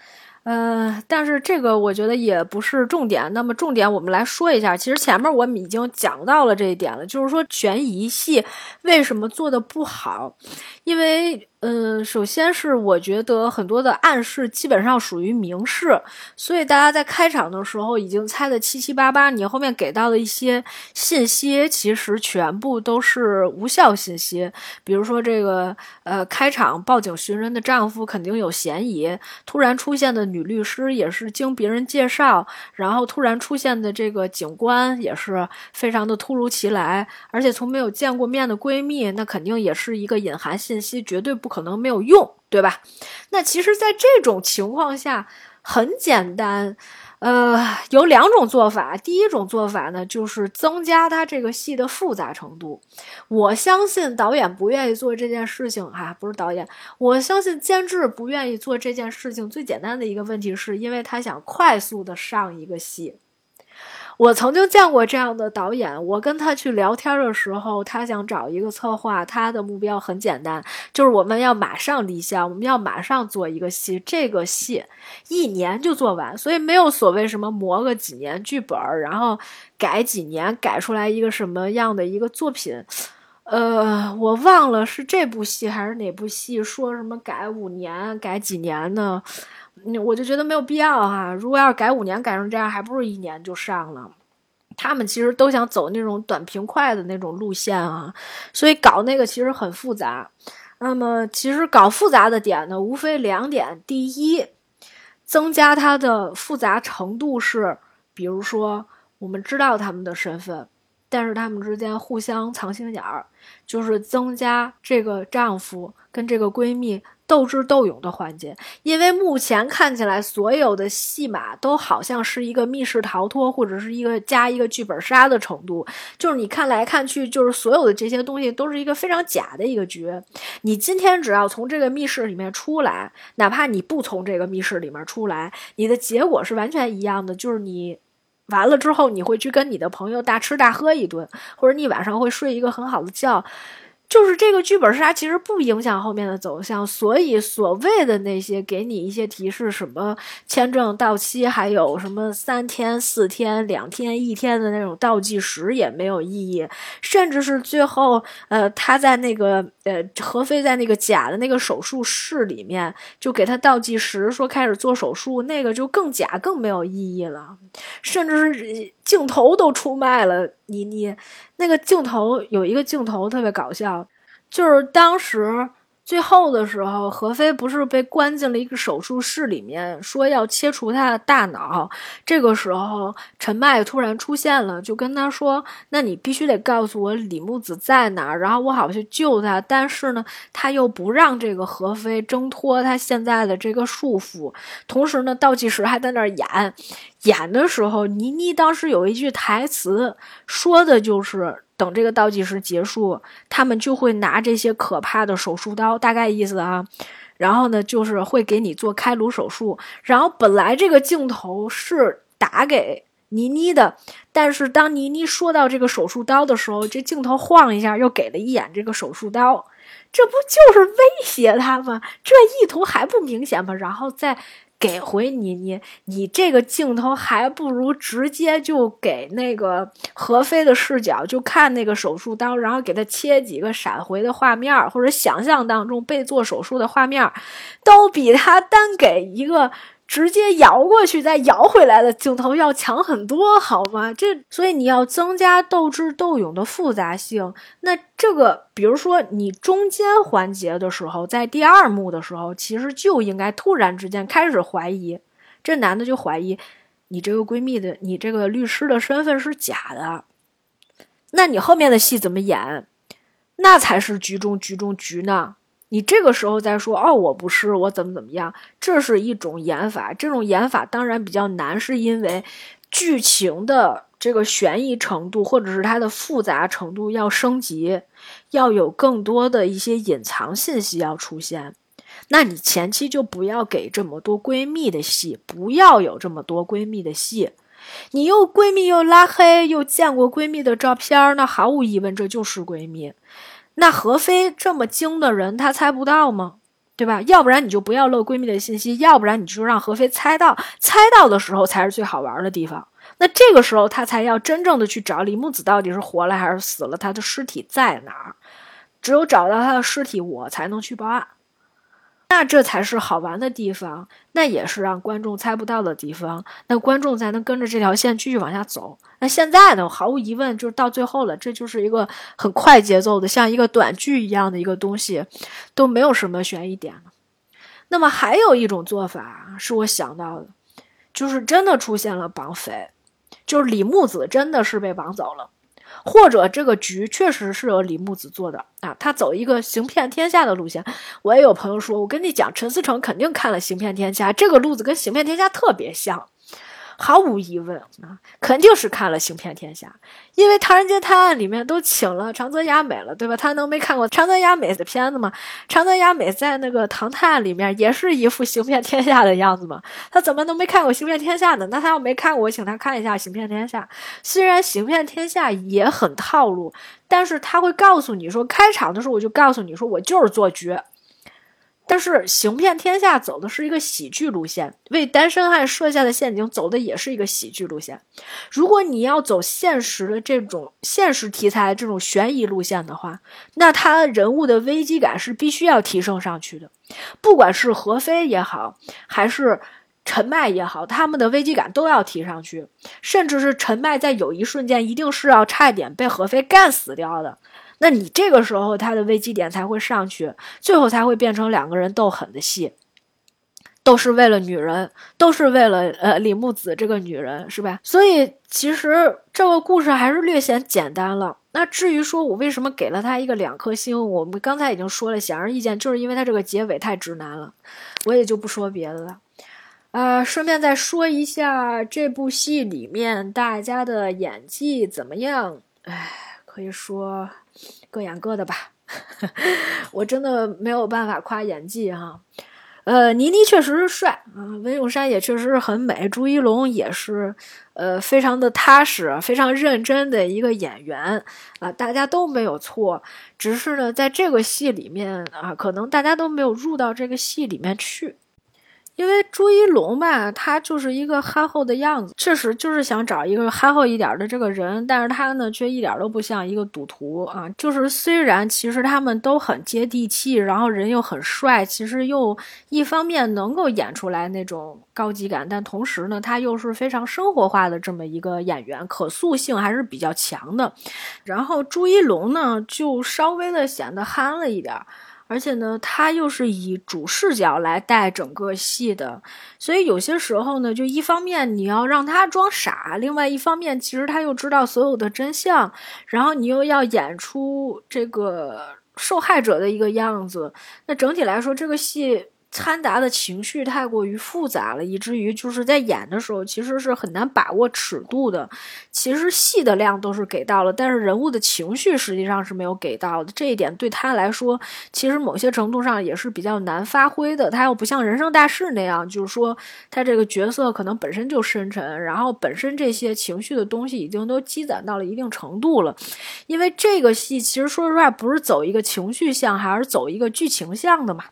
呃，但是这个我觉得也不是重点。那么重点我们来说一下，其实前面我们已经讲到了这一点了，就是说悬疑戏为什么做的不好，因为。嗯，首先是我觉得很多的暗示基本上属于明示，所以大家在开场的时候已经猜的七七八八，你后面给到的一些信息其实全部都是无效信息。比如说这个呃，开场报警寻人的丈夫肯定有嫌疑，突然出现的女律师也是经别人介绍，然后突然出现的这个警官也是非常的突如其来，而且从没有见过面的闺蜜，那肯定也是一个隐含信信息，绝对不。可能没有用，对吧？那其实，在这种情况下，很简单，呃，有两种做法。第一种做法呢，就是增加它这个戏的复杂程度。我相信导演不愿意做这件事情，哈，不是导演，我相信监制不愿意做这件事情。最简单的一个问题，是因为他想快速的上一个戏。我曾经见过这样的导演，我跟他去聊天的时候，他想找一个策划，他的目标很简单，就是我们要马上立项，我们要马上做一个戏，这个戏一年就做完，所以没有所谓什么磨个几年剧本，然后改几年改出来一个什么样的一个作品，呃，我忘了是这部戏还是哪部戏，说什么改五年改几年呢？我就觉得没有必要哈，如果要是改五年改成这样，还不如一年就上了。他们其实都想走那种短平快的那种路线啊，所以搞那个其实很复杂。那么其实搞复杂的点呢，无非两点：第一，增加它的复杂程度是，比如说我们知道他们的身份，但是他们之间互相藏心眼儿，就是增加这个丈夫跟这个闺蜜。斗智斗勇的环节，因为目前看起来所有的戏码都好像是一个密室逃脱，或者是一个加一个剧本杀的程度，就是你看来看去，就是所有的这些东西都是一个非常假的一个局。你今天只要从这个密室里面出来，哪怕你不从这个密室里面出来，你的结果是完全一样的，就是你完了之后，你会去跟你的朋友大吃大喝一顿，或者你晚上会睡一个很好的觉。就是这个剧本杀其实不影响后面的走向，所以所谓的那些给你一些提示，什么签证到期还有什么三天、四天、两天、一天的那种倒计时也没有意义，甚至是最后，呃，他在那个呃何飞在那个假的那个手术室里面就给他倒计时，说开始做手术，那个就更假、更没有意义了，甚至是。镜头都出卖了你，你那个镜头有一个镜头特别搞笑，就是当时。最后的时候，何飞不是被关进了一个手术室里面，说要切除他的大脑。这个时候，陈麦突然出现了，就跟他说：“那你必须得告诉我李木子在哪儿，然后我好去救他。”但是呢，他又不让这个何飞挣脱他现在的这个束缚。同时呢，倒计时还在那儿演，演的时候，倪妮当时有一句台词，说的就是。等这个倒计时结束，他们就会拿这些可怕的手术刀，大概意思啊。然后呢，就是会给你做开颅手术。然后本来这个镜头是打给倪妮的，但是当倪妮说到这个手术刀的时候，这镜头晃一下，又给了一眼这个手术刀。这不就是威胁他吗？这意图还不明显吗？然后再。给回你，你你这个镜头还不如直接就给那个何飞的视角，就看那个手术刀，然后给他切几个闪回的画面，或者想象当中被做手术的画面，都比他单给一个。直接摇过去再摇回来的镜头要强很多，好吗？这所以你要增加斗智斗勇的复杂性。那这个，比如说你中间环节的时候，在第二幕的时候，其实就应该突然之间开始怀疑，这男的就怀疑你这个闺蜜的，你这个律师的身份是假的。那你后面的戏怎么演？那才是局中局中局呢。你这个时候再说哦，我不是，我怎么怎么样？这是一种演法，这种演法当然比较难，是因为剧情的这个悬疑程度或者是它的复杂程度要升级，要有更多的一些隐藏信息要出现。那你前期就不要给这么多闺蜜的戏，不要有这么多闺蜜的戏。你又闺蜜又拉黑，又见过闺蜜的照片，那毫无疑问这就是闺蜜。那何非这么精的人，他猜不到吗？对吧？要不然你就不要露闺蜜的信息，要不然你就让何非猜到，猜到的时候才是最好玩的地方。那这个时候他才要真正的去找李木子到底是活了还是死了，他的尸体在哪儿？只有找到他的尸体，我才能去报案。那这才是好玩的地方，那也是让观众猜不到的地方，那观众才能跟着这条线继续往下走。那现在呢，毫无疑问就是到最后了，这就是一个很快节奏的，像一个短剧一样的一个东西，都没有什么悬疑点了。那么还有一种做法是我想到的，就是真的出现了绑匪，就是李木子真的是被绑走了。或者这个局确实是由李木子做的啊，他走一个行骗天下的路线。我也有朋友说，我跟你讲，陈思诚肯定看了行骗天下，这个路子跟行骗天下特别像。毫无疑问啊，肯定是看了《行骗天下》，因为《唐人街探案》里面都请了长泽雅美了，对吧？他能没看过长泽雅美的片子吗？长泽雅美在那个《唐探案》里面也是一副行骗天下的样子嘛？他怎么能没看过《行骗天下》呢？那他要没看过，我请他看一下《行骗天下》。虽然《行骗天下》也很套路，但是他会告诉你说，开场的时候我就告诉你说，我就是做局。但是行骗天下走的是一个喜剧路线，为单身汉设下的陷阱走的也是一个喜剧路线。如果你要走现实的这种现实题材这种悬疑路线的话，那他人物的危机感是必须要提升上去的。不管是何非也好，还是陈麦也好，他们的危机感都要提上去。甚至是陈麦在有一瞬间一定是要差一点被何非干死掉的。那你这个时候他的危机点才会上去，最后才会变成两个人斗狠的戏，都是为了女人，都是为了呃李木子这个女人，是吧？所以其实这个故事还是略显简单了。那至于说我为什么给了他一个两颗星，我们刚才已经说了，显而易见就是因为他这个结尾太直男了，我也就不说别的了。啊，顺便再说一下这部戏里面大家的演技怎么样？哎，可以说。各演各的吧，*laughs* 我真的没有办法夸演技哈。呃，倪妮确实是帅啊，文咏珊也确实是很美，朱一龙也是呃非常的踏实、非常认真的一个演员啊，大家都没有错。只是呢，在这个戏里面啊，可能大家都没有入到这个戏里面去。因为朱一龙吧，他就是一个憨厚的样子，确实就是想找一个憨厚一点的这个人，但是他呢却一点都不像一个赌徒啊。就是虽然其实他们都很接地气，然后人又很帅，其实又一方面能够演出来那种高级感，但同时呢，他又是非常生活化的这么一个演员，可塑性还是比较强的。然后朱一龙呢，就稍微的显得憨了一点。而且呢，他又是以主视角来带整个戏的，所以有些时候呢，就一方面你要让他装傻，另外一方面其实他又知道所有的真相，然后你又要演出这个受害者的一个样子，那整体来说这个戏。掺杂的情绪太过于复杂了，以至于就是在演的时候其实是很难把握尺度的。其实戏的量都是给到了，但是人物的情绪实际上是没有给到的。这一点对他来说，其实某些程度上也是比较难发挥的。他又不像《人生大事》那样，就是说他这个角色可能本身就深沉，然后本身这些情绪的东西已经都积攒到了一定程度了。因为这个戏其实说实话不是走一个情绪向，还是走一个剧情向的嘛。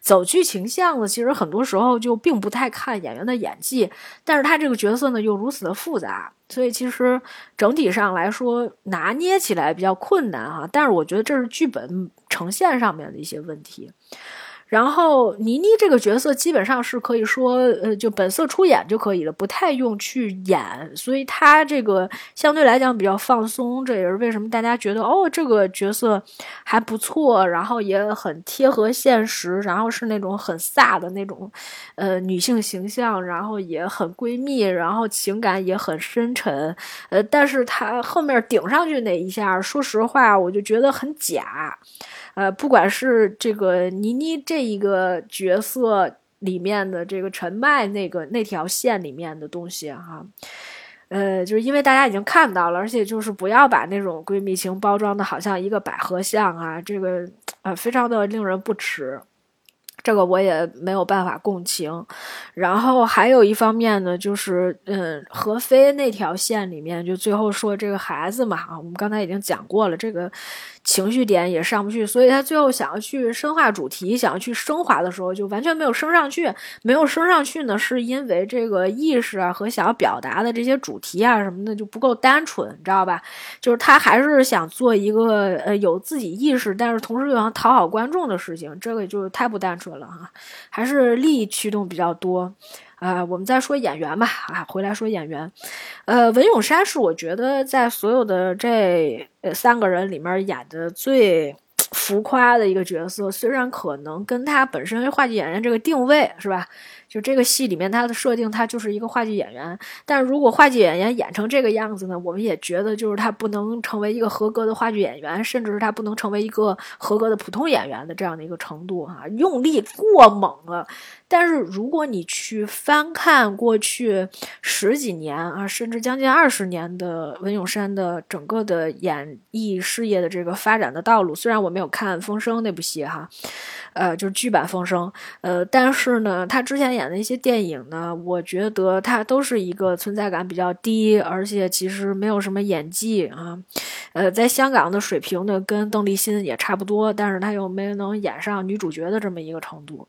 走剧情像的，其实很多时候就并不太看演员的演技，但是他这个角色呢又如此的复杂，所以其实整体上来说拿捏起来比较困难哈。但是我觉得这是剧本呈现上面的一些问题。然后倪妮这个角色基本上是可以说，呃，就本色出演就可以了，不太用去演，所以她这个相对来讲比较放松，这也是为什么大家觉得哦，这个角色还不错，然后也很贴合现实，然后是那种很飒的那种，呃，女性形象，然后也很闺蜜，然后情感也很深沉，呃，但是她后面顶上去那一下，说实话，我就觉得很假。呃，不管是这个倪妮这这一个角色里面的这个陈麦那个那条线里面的东西哈，呃，就是因为大家已经看到了，而且就是不要把那种闺蜜情包装的好像一个百合像啊，这个呃非常的令人不齿。这个我也没有办法共情，然后还有一方面呢，就是嗯，何飞那条线里面，就最后说这个孩子嘛，啊，我们刚才已经讲过了，这个。情绪点也上不去，所以他最后想要去深化主题，想要去升华的时候，就完全没有升上去。没有升上去呢，是因为这个意识啊和想要表达的这些主题啊什么的就不够单纯，你知道吧？就是他还是想做一个呃有自己意识，但是同时又想讨好观众的事情，这个就太不单纯了哈，还是利益驱动比较多。啊，我们再说演员吧。啊，回来说演员，呃，文咏珊是我觉得在所有的这三个人里面演的最浮夸的一个角色。虽然可能跟他本身话剧演员这个定位是吧？就这个戏里面，他的设定，他就是一个话剧演员。但如果话剧演员演成这个样子呢，我们也觉得就是他不能成为一个合格的话剧演员，甚至是他不能成为一个合格的普通演员的这样的一个程度哈，用力过猛了。但是如果你去翻看过去十几年啊，甚至将近二十年的文咏珊的整个的演艺事业的这个发展的道路，虽然我没有看《风声》那部戏哈。呃，就是剧版《风声》，呃，但是呢，他之前演的一些电影呢，我觉得他都是一个存在感比较低，而且其实没有什么演技啊，呃，在香港的水平呢，跟邓丽欣也差不多，但是他又没能演上女主角的这么一个程度。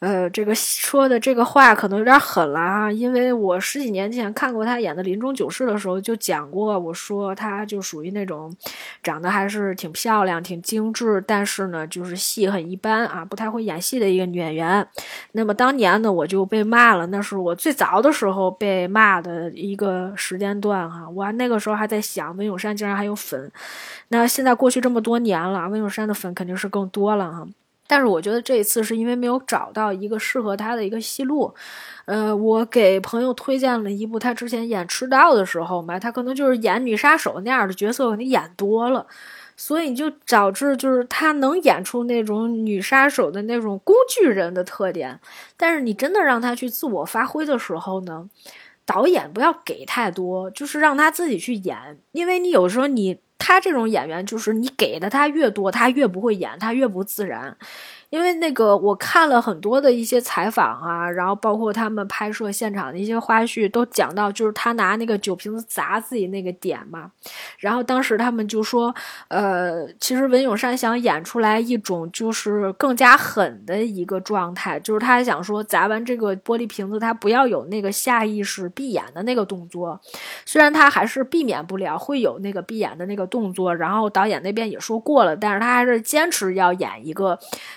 呃，这个说的这个话可能有点狠了啊，因为我十几年前看过他演的《临终九世》的时候就讲过，我说他就属于那种长得还是挺漂亮、挺精致，但是呢，就是戏很一般啊，不太会演戏的一个女演员。那么当年呢，我就被骂了，那是我最早的时候被骂的一个时间段哈。我那个时候还在想，文咏珊竟然还有粉，那现在过去这么多年了，文咏珊的粉肯定是更多了哈。但是我觉得这一次是因为没有找到一个适合他的一个戏路，呃，我给朋友推荐了一部他之前演《赤道》的时候嘛，他可能就是演女杀手那样的角色，你演多了，所以就导致就是他能演出那种女杀手的那种工具人的特点，但是你真的让他去自我发挥的时候呢，导演不要给太多，就是让他自己去演，因为你有时候你。他这种演员，就是你给的他越多，他越不会演，他越不自然。因为那个我看了很多的一些采访啊，然后包括他们拍摄现场的一些花絮，都讲到就是他拿那个酒瓶子砸自己那个点嘛。然后当时他们就说，呃，其实文咏珊想演出来一种就是更加狠的一个状态，就是他想说砸完这个玻璃瓶子，他不要有那个下意识闭眼的那个动作。虽然他还是避免不了会有那个闭眼的那个动作，然后导演那边也说过了，但是他还是坚持要演一个，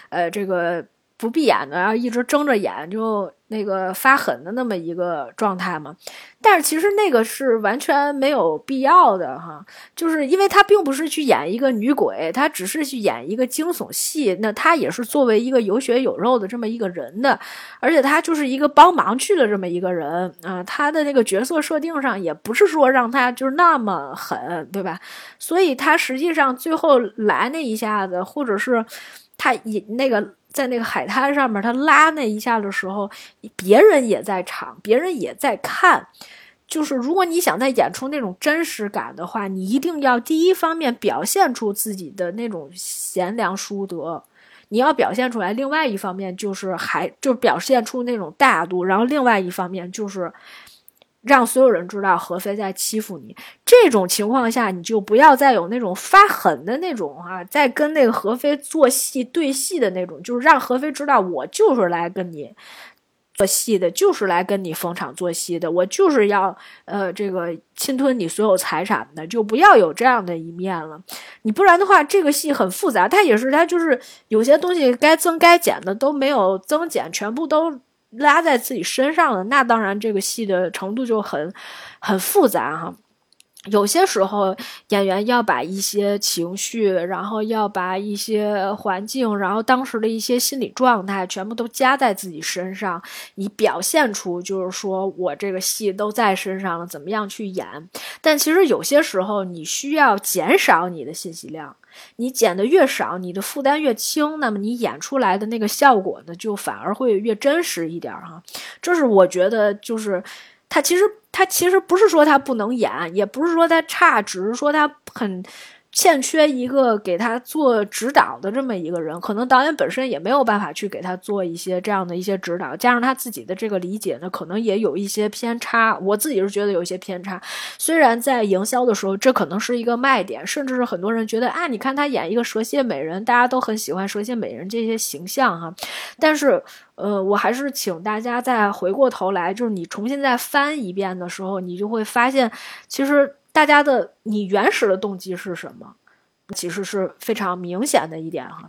呃。呃，这个不闭眼的，然后一直睁着眼，就那个发狠的那么一个状态嘛。但是其实那个是完全没有必要的哈，就是因为他并不是去演一个女鬼，他只是去演一个惊悚戏。那他也是作为一个有血有肉的这么一个人的，而且他就是一个帮忙去的这么一个人啊。他的那个角色设定上也不是说让他就是那么狠，对吧？所以他实际上最后来那一下子，或者是。他以那个在那个海滩上面，他拉那一下的时候，别人也在场，别人也在看。就是如果你想在演出那种真实感的话，你一定要第一方面表现出自己的那种贤良淑德，你要表现出来；另外一方面就是还就表现出那种大度，然后另外一方面就是。让所有人知道何飞在欺负你，这种情况下你就不要再有那种发狠的那种啊，在跟那个何飞做戏对戏的那种，就是让何飞知道我就是来跟你做戏的，就是来跟你逢场作戏的，我就是要呃这个侵吞你所有财产的，就不要有这样的一面了。你不然的话，这个戏很复杂，它也是它就是有些东西该增该减的都没有增减，全部都。拉在自己身上了，那当然这个戏的程度就很很复杂哈。有些时候演员要把一些情绪，然后要把一些环境，然后当时的一些心理状态，全部都加在自己身上，以表现出就是说我这个戏都在身上了，怎么样去演？但其实有些时候你需要减少你的信息量。你减的越少，你的负担越轻，那么你演出来的那个效果呢，就反而会越真实一点哈。这是我觉得，就是他其实他其实不是说他不能演，也不是说他差，只是说他很。欠缺一个给他做指导的这么一个人，可能导演本身也没有办法去给他做一些这样的一些指导，加上他自己的这个理解呢，可能也有一些偏差。我自己是觉得有一些偏差。虽然在营销的时候，这可能是一个卖点，甚至是很多人觉得啊，你看他演一个蛇蝎美人，大家都很喜欢蛇蝎美人这些形象哈。但是，呃，我还是请大家再回过头来，就是你重新再翻一遍的时候，你就会发现，其实。大家的你原始的动机是什么？其实是非常明显的一点哈。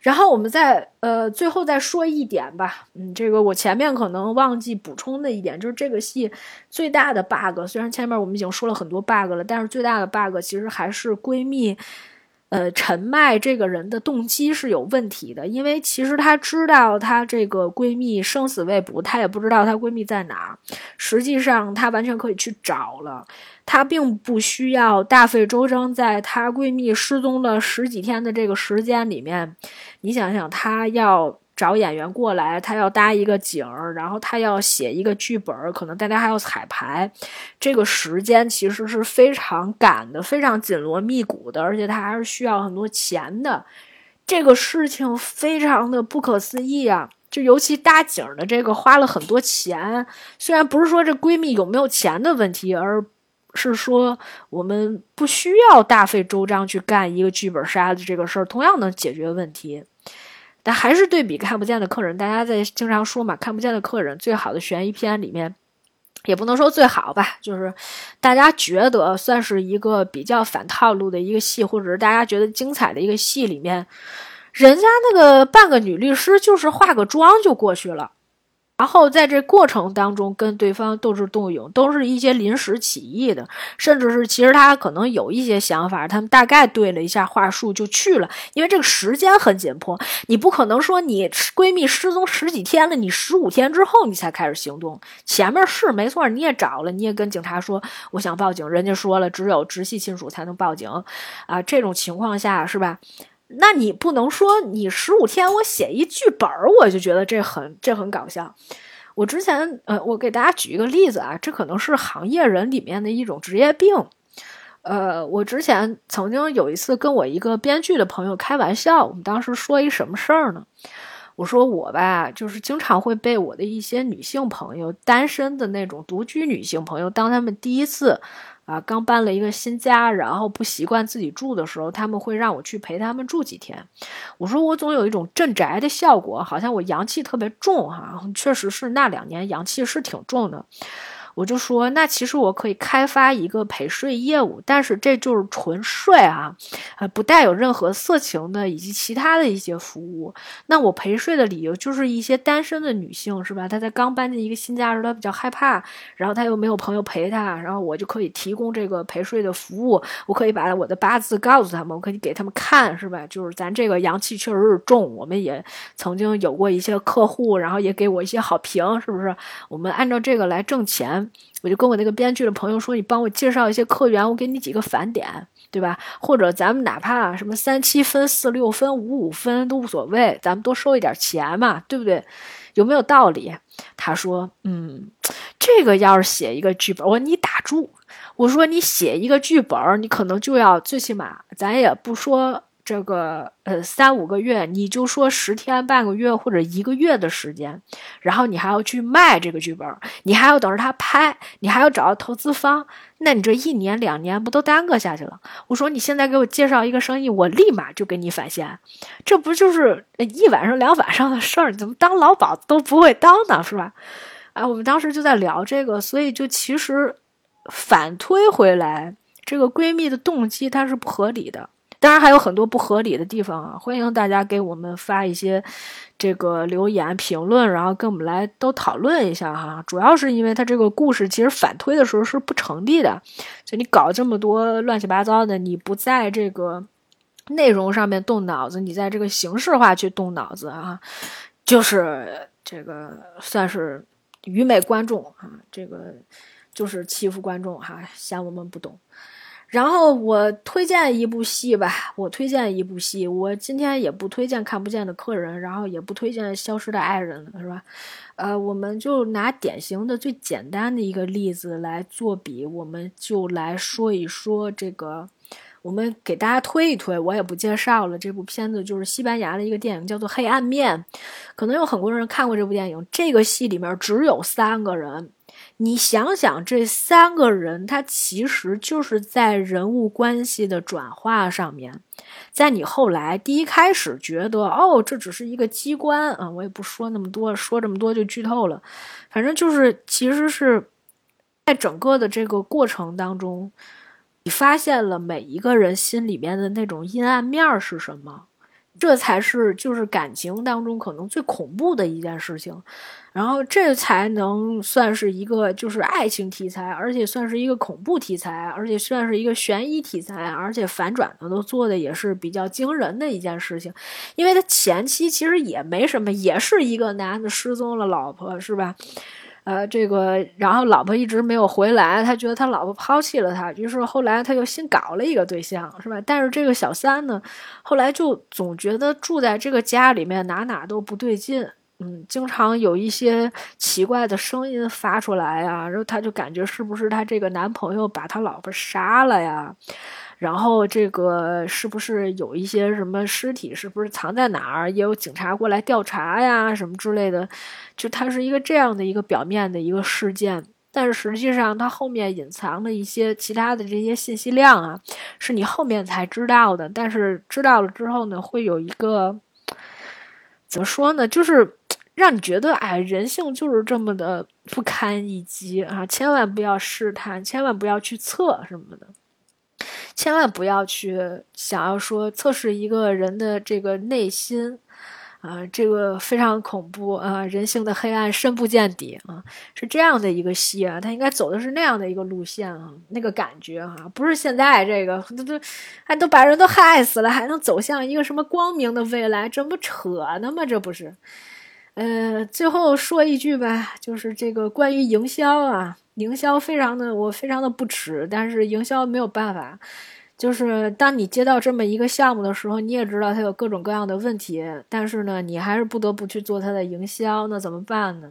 然后我们再呃最后再说一点吧，嗯，这个我前面可能忘记补充的一点就是这个戏最大的 bug，虽然前面我们已经说了很多 bug 了，但是最大的 bug 其实还是闺蜜。呃，陈麦这个人的动机是有问题的，因为其实她知道她这个闺蜜生死未卜，她也不知道她闺蜜在哪儿。实际上，她完全可以去找了，她并不需要大费周章在她闺蜜失踪了十几天的这个时间里面。你想想，她要。找演员过来，他要搭一个景儿，然后他要写一个剧本，可能大家还要彩排，这个时间其实是非常赶的，非常紧锣密鼓的，而且他还是需要很多钱的，这个事情非常的不可思议啊！就尤其搭景的这个花了很多钱，虽然不是说这闺蜜有没有钱的问题，而是说我们不需要大费周章去干一个剧本杀的这个事儿，同样能解决问题。还是对比看不见的客人，大家在经常说嘛，看不见的客人最好的悬疑片里面，也不能说最好吧，就是大家觉得算是一个比较反套路的一个戏，或者是大家觉得精彩的一个戏里面，人家那个半个女律师就是化个妆就过去了。然后在这过程当中跟对方斗智斗勇，都是一些临时起意的，甚至是其实他可能有一些想法，他们大概对了一下话术就去了，因为这个时间很紧迫，你不可能说你闺蜜失踪十几天了，你十五天之后你才开始行动，前面是没错，你也找了，你也跟警察说我想报警，人家说了只有直系亲属才能报警，啊，这种情况下是吧？那你不能说你十五天我写一剧本儿，我就觉得这很这很搞笑。我之前呃，我给大家举一个例子啊，这可能是行业人里面的一种职业病。呃，我之前曾经有一次跟我一个编剧的朋友开玩笑，我们当时说一什么事儿呢？我说我吧，就是经常会被我的一些女性朋友，单身的那种独居女性朋友，当他们第一次。啊，刚搬了一个新家，然后不习惯自己住的时候，他们会让我去陪他们住几天。我说我总有一种镇宅的效果，好像我阳气特别重哈，确实是那两年阳气是挺重的。我就说，那其实我可以开发一个陪睡业务，但是这就是纯睡啊，呃，不带有任何色情的以及其他的一些服务。那我陪睡的理由就是一些单身的女性是吧？她在刚搬进一个新家时，她比较害怕，然后她又没有朋友陪她，然后我就可以提供这个陪睡的服务。我可以把我的八字告诉他们，我可以给他们看是吧？就是咱这个阳气确实是重，我们也曾经有过一些客户，然后也给我一些好评，是不是？我们按照这个来挣钱。我就跟我那个编剧的朋友说：“你帮我介绍一些客源，我给你几个返点，对吧？或者咱们哪怕什么三七分、四六分、五五分都无所谓，咱们多收一点钱嘛，对不对？有没有道理？”他说：“嗯，这个要是写一个剧本，我说你打住。我说你写一个剧本，你可能就要最起码，咱也不说。”这个呃三五个月，你就说十天半个月或者一个月的时间，然后你还要去卖这个剧本，你还要等着他拍，你还要找到投资方，那你这一年两年不都耽搁下去了？我说你现在给我介绍一个生意，我立马就给你返现，这不就是一晚上两晚上的事儿？你怎么当老鸨都不会当呢？是吧？哎，我们当时就在聊这个，所以就其实反推回来，这个闺蜜的动机它是不合理的。当然还有很多不合理的地方啊！欢迎大家给我们发一些这个留言评论，然后跟我们来都讨论一下哈。主要是因为他这个故事其实反推的时候是不成立的，就你搞这么多乱七八糟的，你不在这个内容上面动脑子，你在这个形式化去动脑子啊，就是这个算是愚昧观众啊，这个就是欺负观众哈，嫌我们不懂。然后我推荐一部戏吧，我推荐一部戏。我今天也不推荐《看不见的客人》，然后也不推荐《消失的爱人》了，是吧？呃，我们就拿典型的、最简单的一个例子来做比，我们就来说一说这个。我们给大家推一推，我也不介绍了。这部片子就是西班牙的一个电影，叫做《黑暗面》，可能有很多人看过这部电影。这个戏里面只有三个人。你想想，这三个人，他其实就是在人物关系的转化上面，在你后来第一开始觉得，哦，这只是一个机关啊，我也不说那么多，说这么多就剧透了。反正就是，其实是在整个的这个过程当中，你发现了每一个人心里面的那种阴暗面是什么。这才是就是感情当中可能最恐怖的一件事情，然后这才能算是一个就是爱情题材，而且算是一个恐怖题材，而且算是一个悬疑题材，而且反转的都做的也是比较惊人的一件事情，因为他前期其实也没什么，也是一个男的失踪了老婆，是吧？呃，这个，然后老婆一直没有回来，他觉得他老婆抛弃了他，于是后来他又新搞了一个对象，是吧？但是这个小三呢，后来就总觉得住在这个家里面哪哪都不对劲，嗯，经常有一些奇怪的声音发出来呀，然后他就感觉是不是他这个男朋友把他老婆杀了呀？然后这个是不是有一些什么尸体？是不是藏在哪儿？也有警察过来调查呀，什么之类的。就它是一个这样的一个表面的一个事件，但是实际上它后面隐藏的一些其他的这些信息量啊，是你后面才知道的。但是知道了之后呢，会有一个怎么说呢？就是 *tsk* 让你觉得，哎，人性就是这么的不堪一击啊！千万不要试探，千万不要去测什么的。千万不要去想要说测试一个人的这个内心，啊，这个非常恐怖啊，人性的黑暗深不见底啊，是这样的一个戏啊，他应该走的是那样的一个路线啊，那个感觉哈，不是现在这个都都还都把人都害死了，还能走向一个什么光明的未来？这不扯呢吗？这不是？呃，最后说一句吧，就是这个关于营销啊。营销非常的，我非常的不耻，但是营销没有办法，就是当你接到这么一个项目的时候，你也知道它有各种各样的问题，但是呢，你还是不得不去做它的营销，那怎么办呢？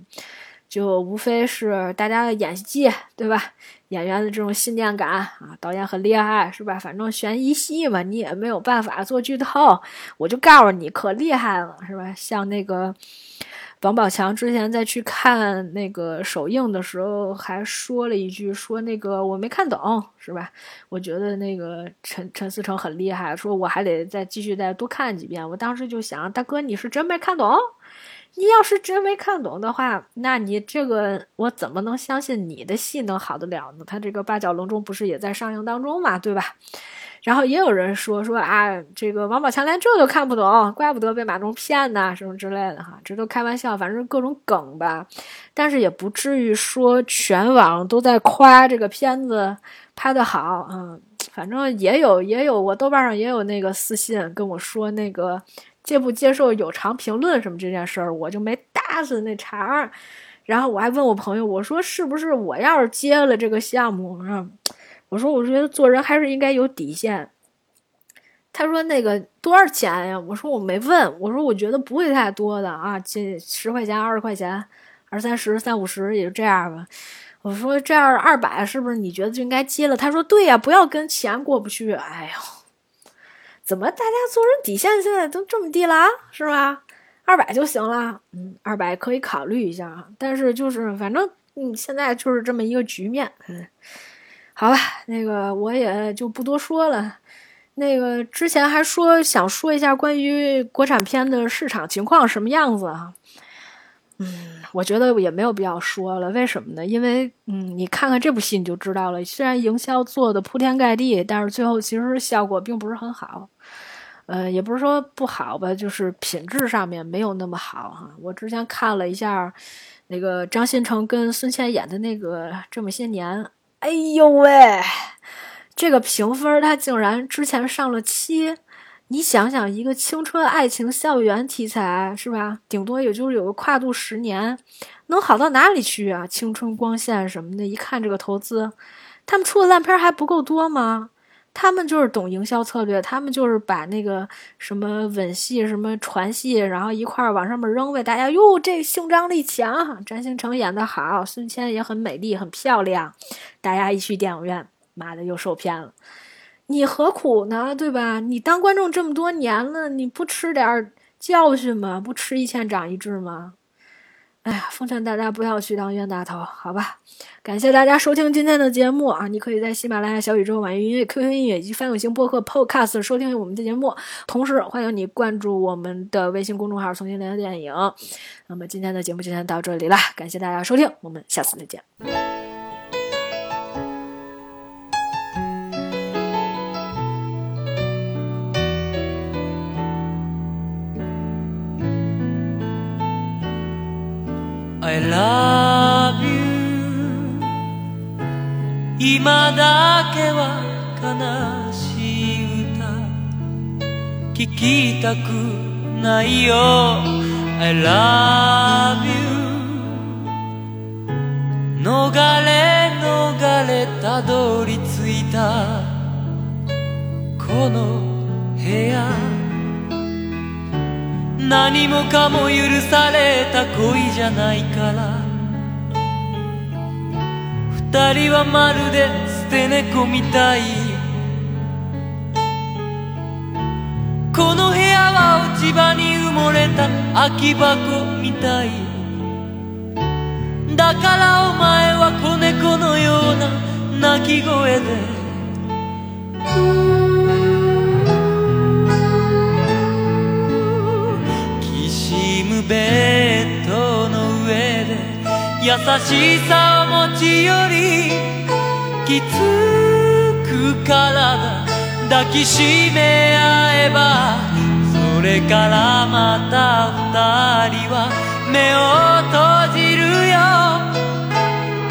就无非是大家的演技，对吧？演员的这种信念感啊，导演很厉害，是吧？反正悬疑戏嘛，你也没有办法做剧透，我就告诉你，可厉害了，是吧？像那个。王宝强之前在去看那个首映的时候，还说了一句：“说那个我没看懂，是吧？”我觉得那个陈陈思诚很厉害，说我还得再继续再多看几遍。我当时就想，大哥，你是真没看懂？你要是真没看懂的话，那你这个我怎么能相信你的戏能好得了呢？他这个八角笼中不是也在上映当中嘛，对吧？然后也有人说说啊，这个王宝强连这都看不懂，怪不得被马东骗呢，什么之类的哈，这都开玩笑，反正各种梗吧。但是也不至于说全网都在夸这个片子拍的好啊。反正也有也有，我豆瓣上也有那个私信跟我说那个接不接受有偿评论什么这件事儿，我就没搭理那茬儿。然后我还问我朋友，我说是不是我要是接了这个项目啊？我说，我觉得做人还是应该有底线。他说那个多少钱呀？我说我没问。我说我觉得不会太多的啊，这十块钱、二十块钱、二三十、三五十也就这样吧。我说这样二百是不是你觉得就应该接了？他说对呀，不要跟钱过不去。哎呦，怎么大家做人底线现在都这么低了，是吧？二百就行了。嗯，二百可以考虑一下，但是就是反正嗯，现在就是这么一个局面。嗯。好吧，那个我也就不多说了。那个之前还说想说一下关于国产片的市场情况什么样子啊？嗯，我觉得也没有必要说了。为什么呢？因为嗯，你看看这部戏你就知道了。虽然营销做的铺天盖地，但是最后其实效果并不是很好。呃，也不是说不好吧，就是品质上面没有那么好哈。我之前看了一下那个张新成跟孙茜演的那个这么些年。哎呦喂，这个评分他竟然之前上了七，你想想，一个青春爱情校园题材是吧？顶多也就是有个跨度十年，能好到哪里去啊？青春光线什么的，一看这个投资，他们出的烂片还不够多吗？他们就是懂营销策略，他们就是把那个什么吻戏、什么传戏，然后一块儿往上面扔呗。大家哟，这性张力强，张新成演的好，孙千也很美丽、很漂亮，大家一去电影院，妈的又受骗了。你何苦呢？对吧？你当观众这么多年了，你不吃点教训吗？不吃一堑长一智吗？哎呀，奉劝大家不要去当冤大头，好吧？感谢大家收听今天的节目啊！你可以在喜马拉雅、小宇宙、网易云音乐、QQ 音乐以及泛用型播客 Podcast 收听我们的节目。同时，欢迎你关注我们的微信公众号“重新聊电影”。那么，今天的节目就先到这里了，感谢大家收听，我们下次再见。I love you. 今だけは悲しい歌。聞きたくないよ。I love you. 逃れ逃れたどり着いた。この部屋。何もかも許された恋じゃないから。二人はまるで捨て猫みたい。この部屋は落ち葉に埋もれた空き箱みたい。だからお前は子猫のような鳴き声で。ベッドの上で優しさを持ち寄りきつく体抱きしめ合えばそれからまた二人は目を閉じるよ。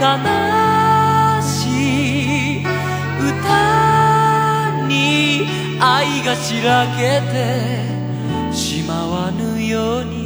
悲しい歌に愛がしらけてしまわぬように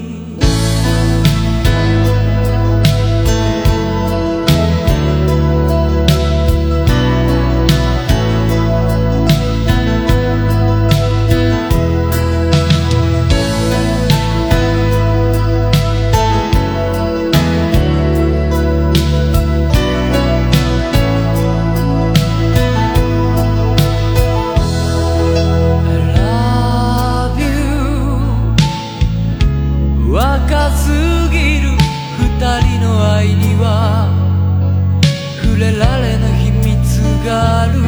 密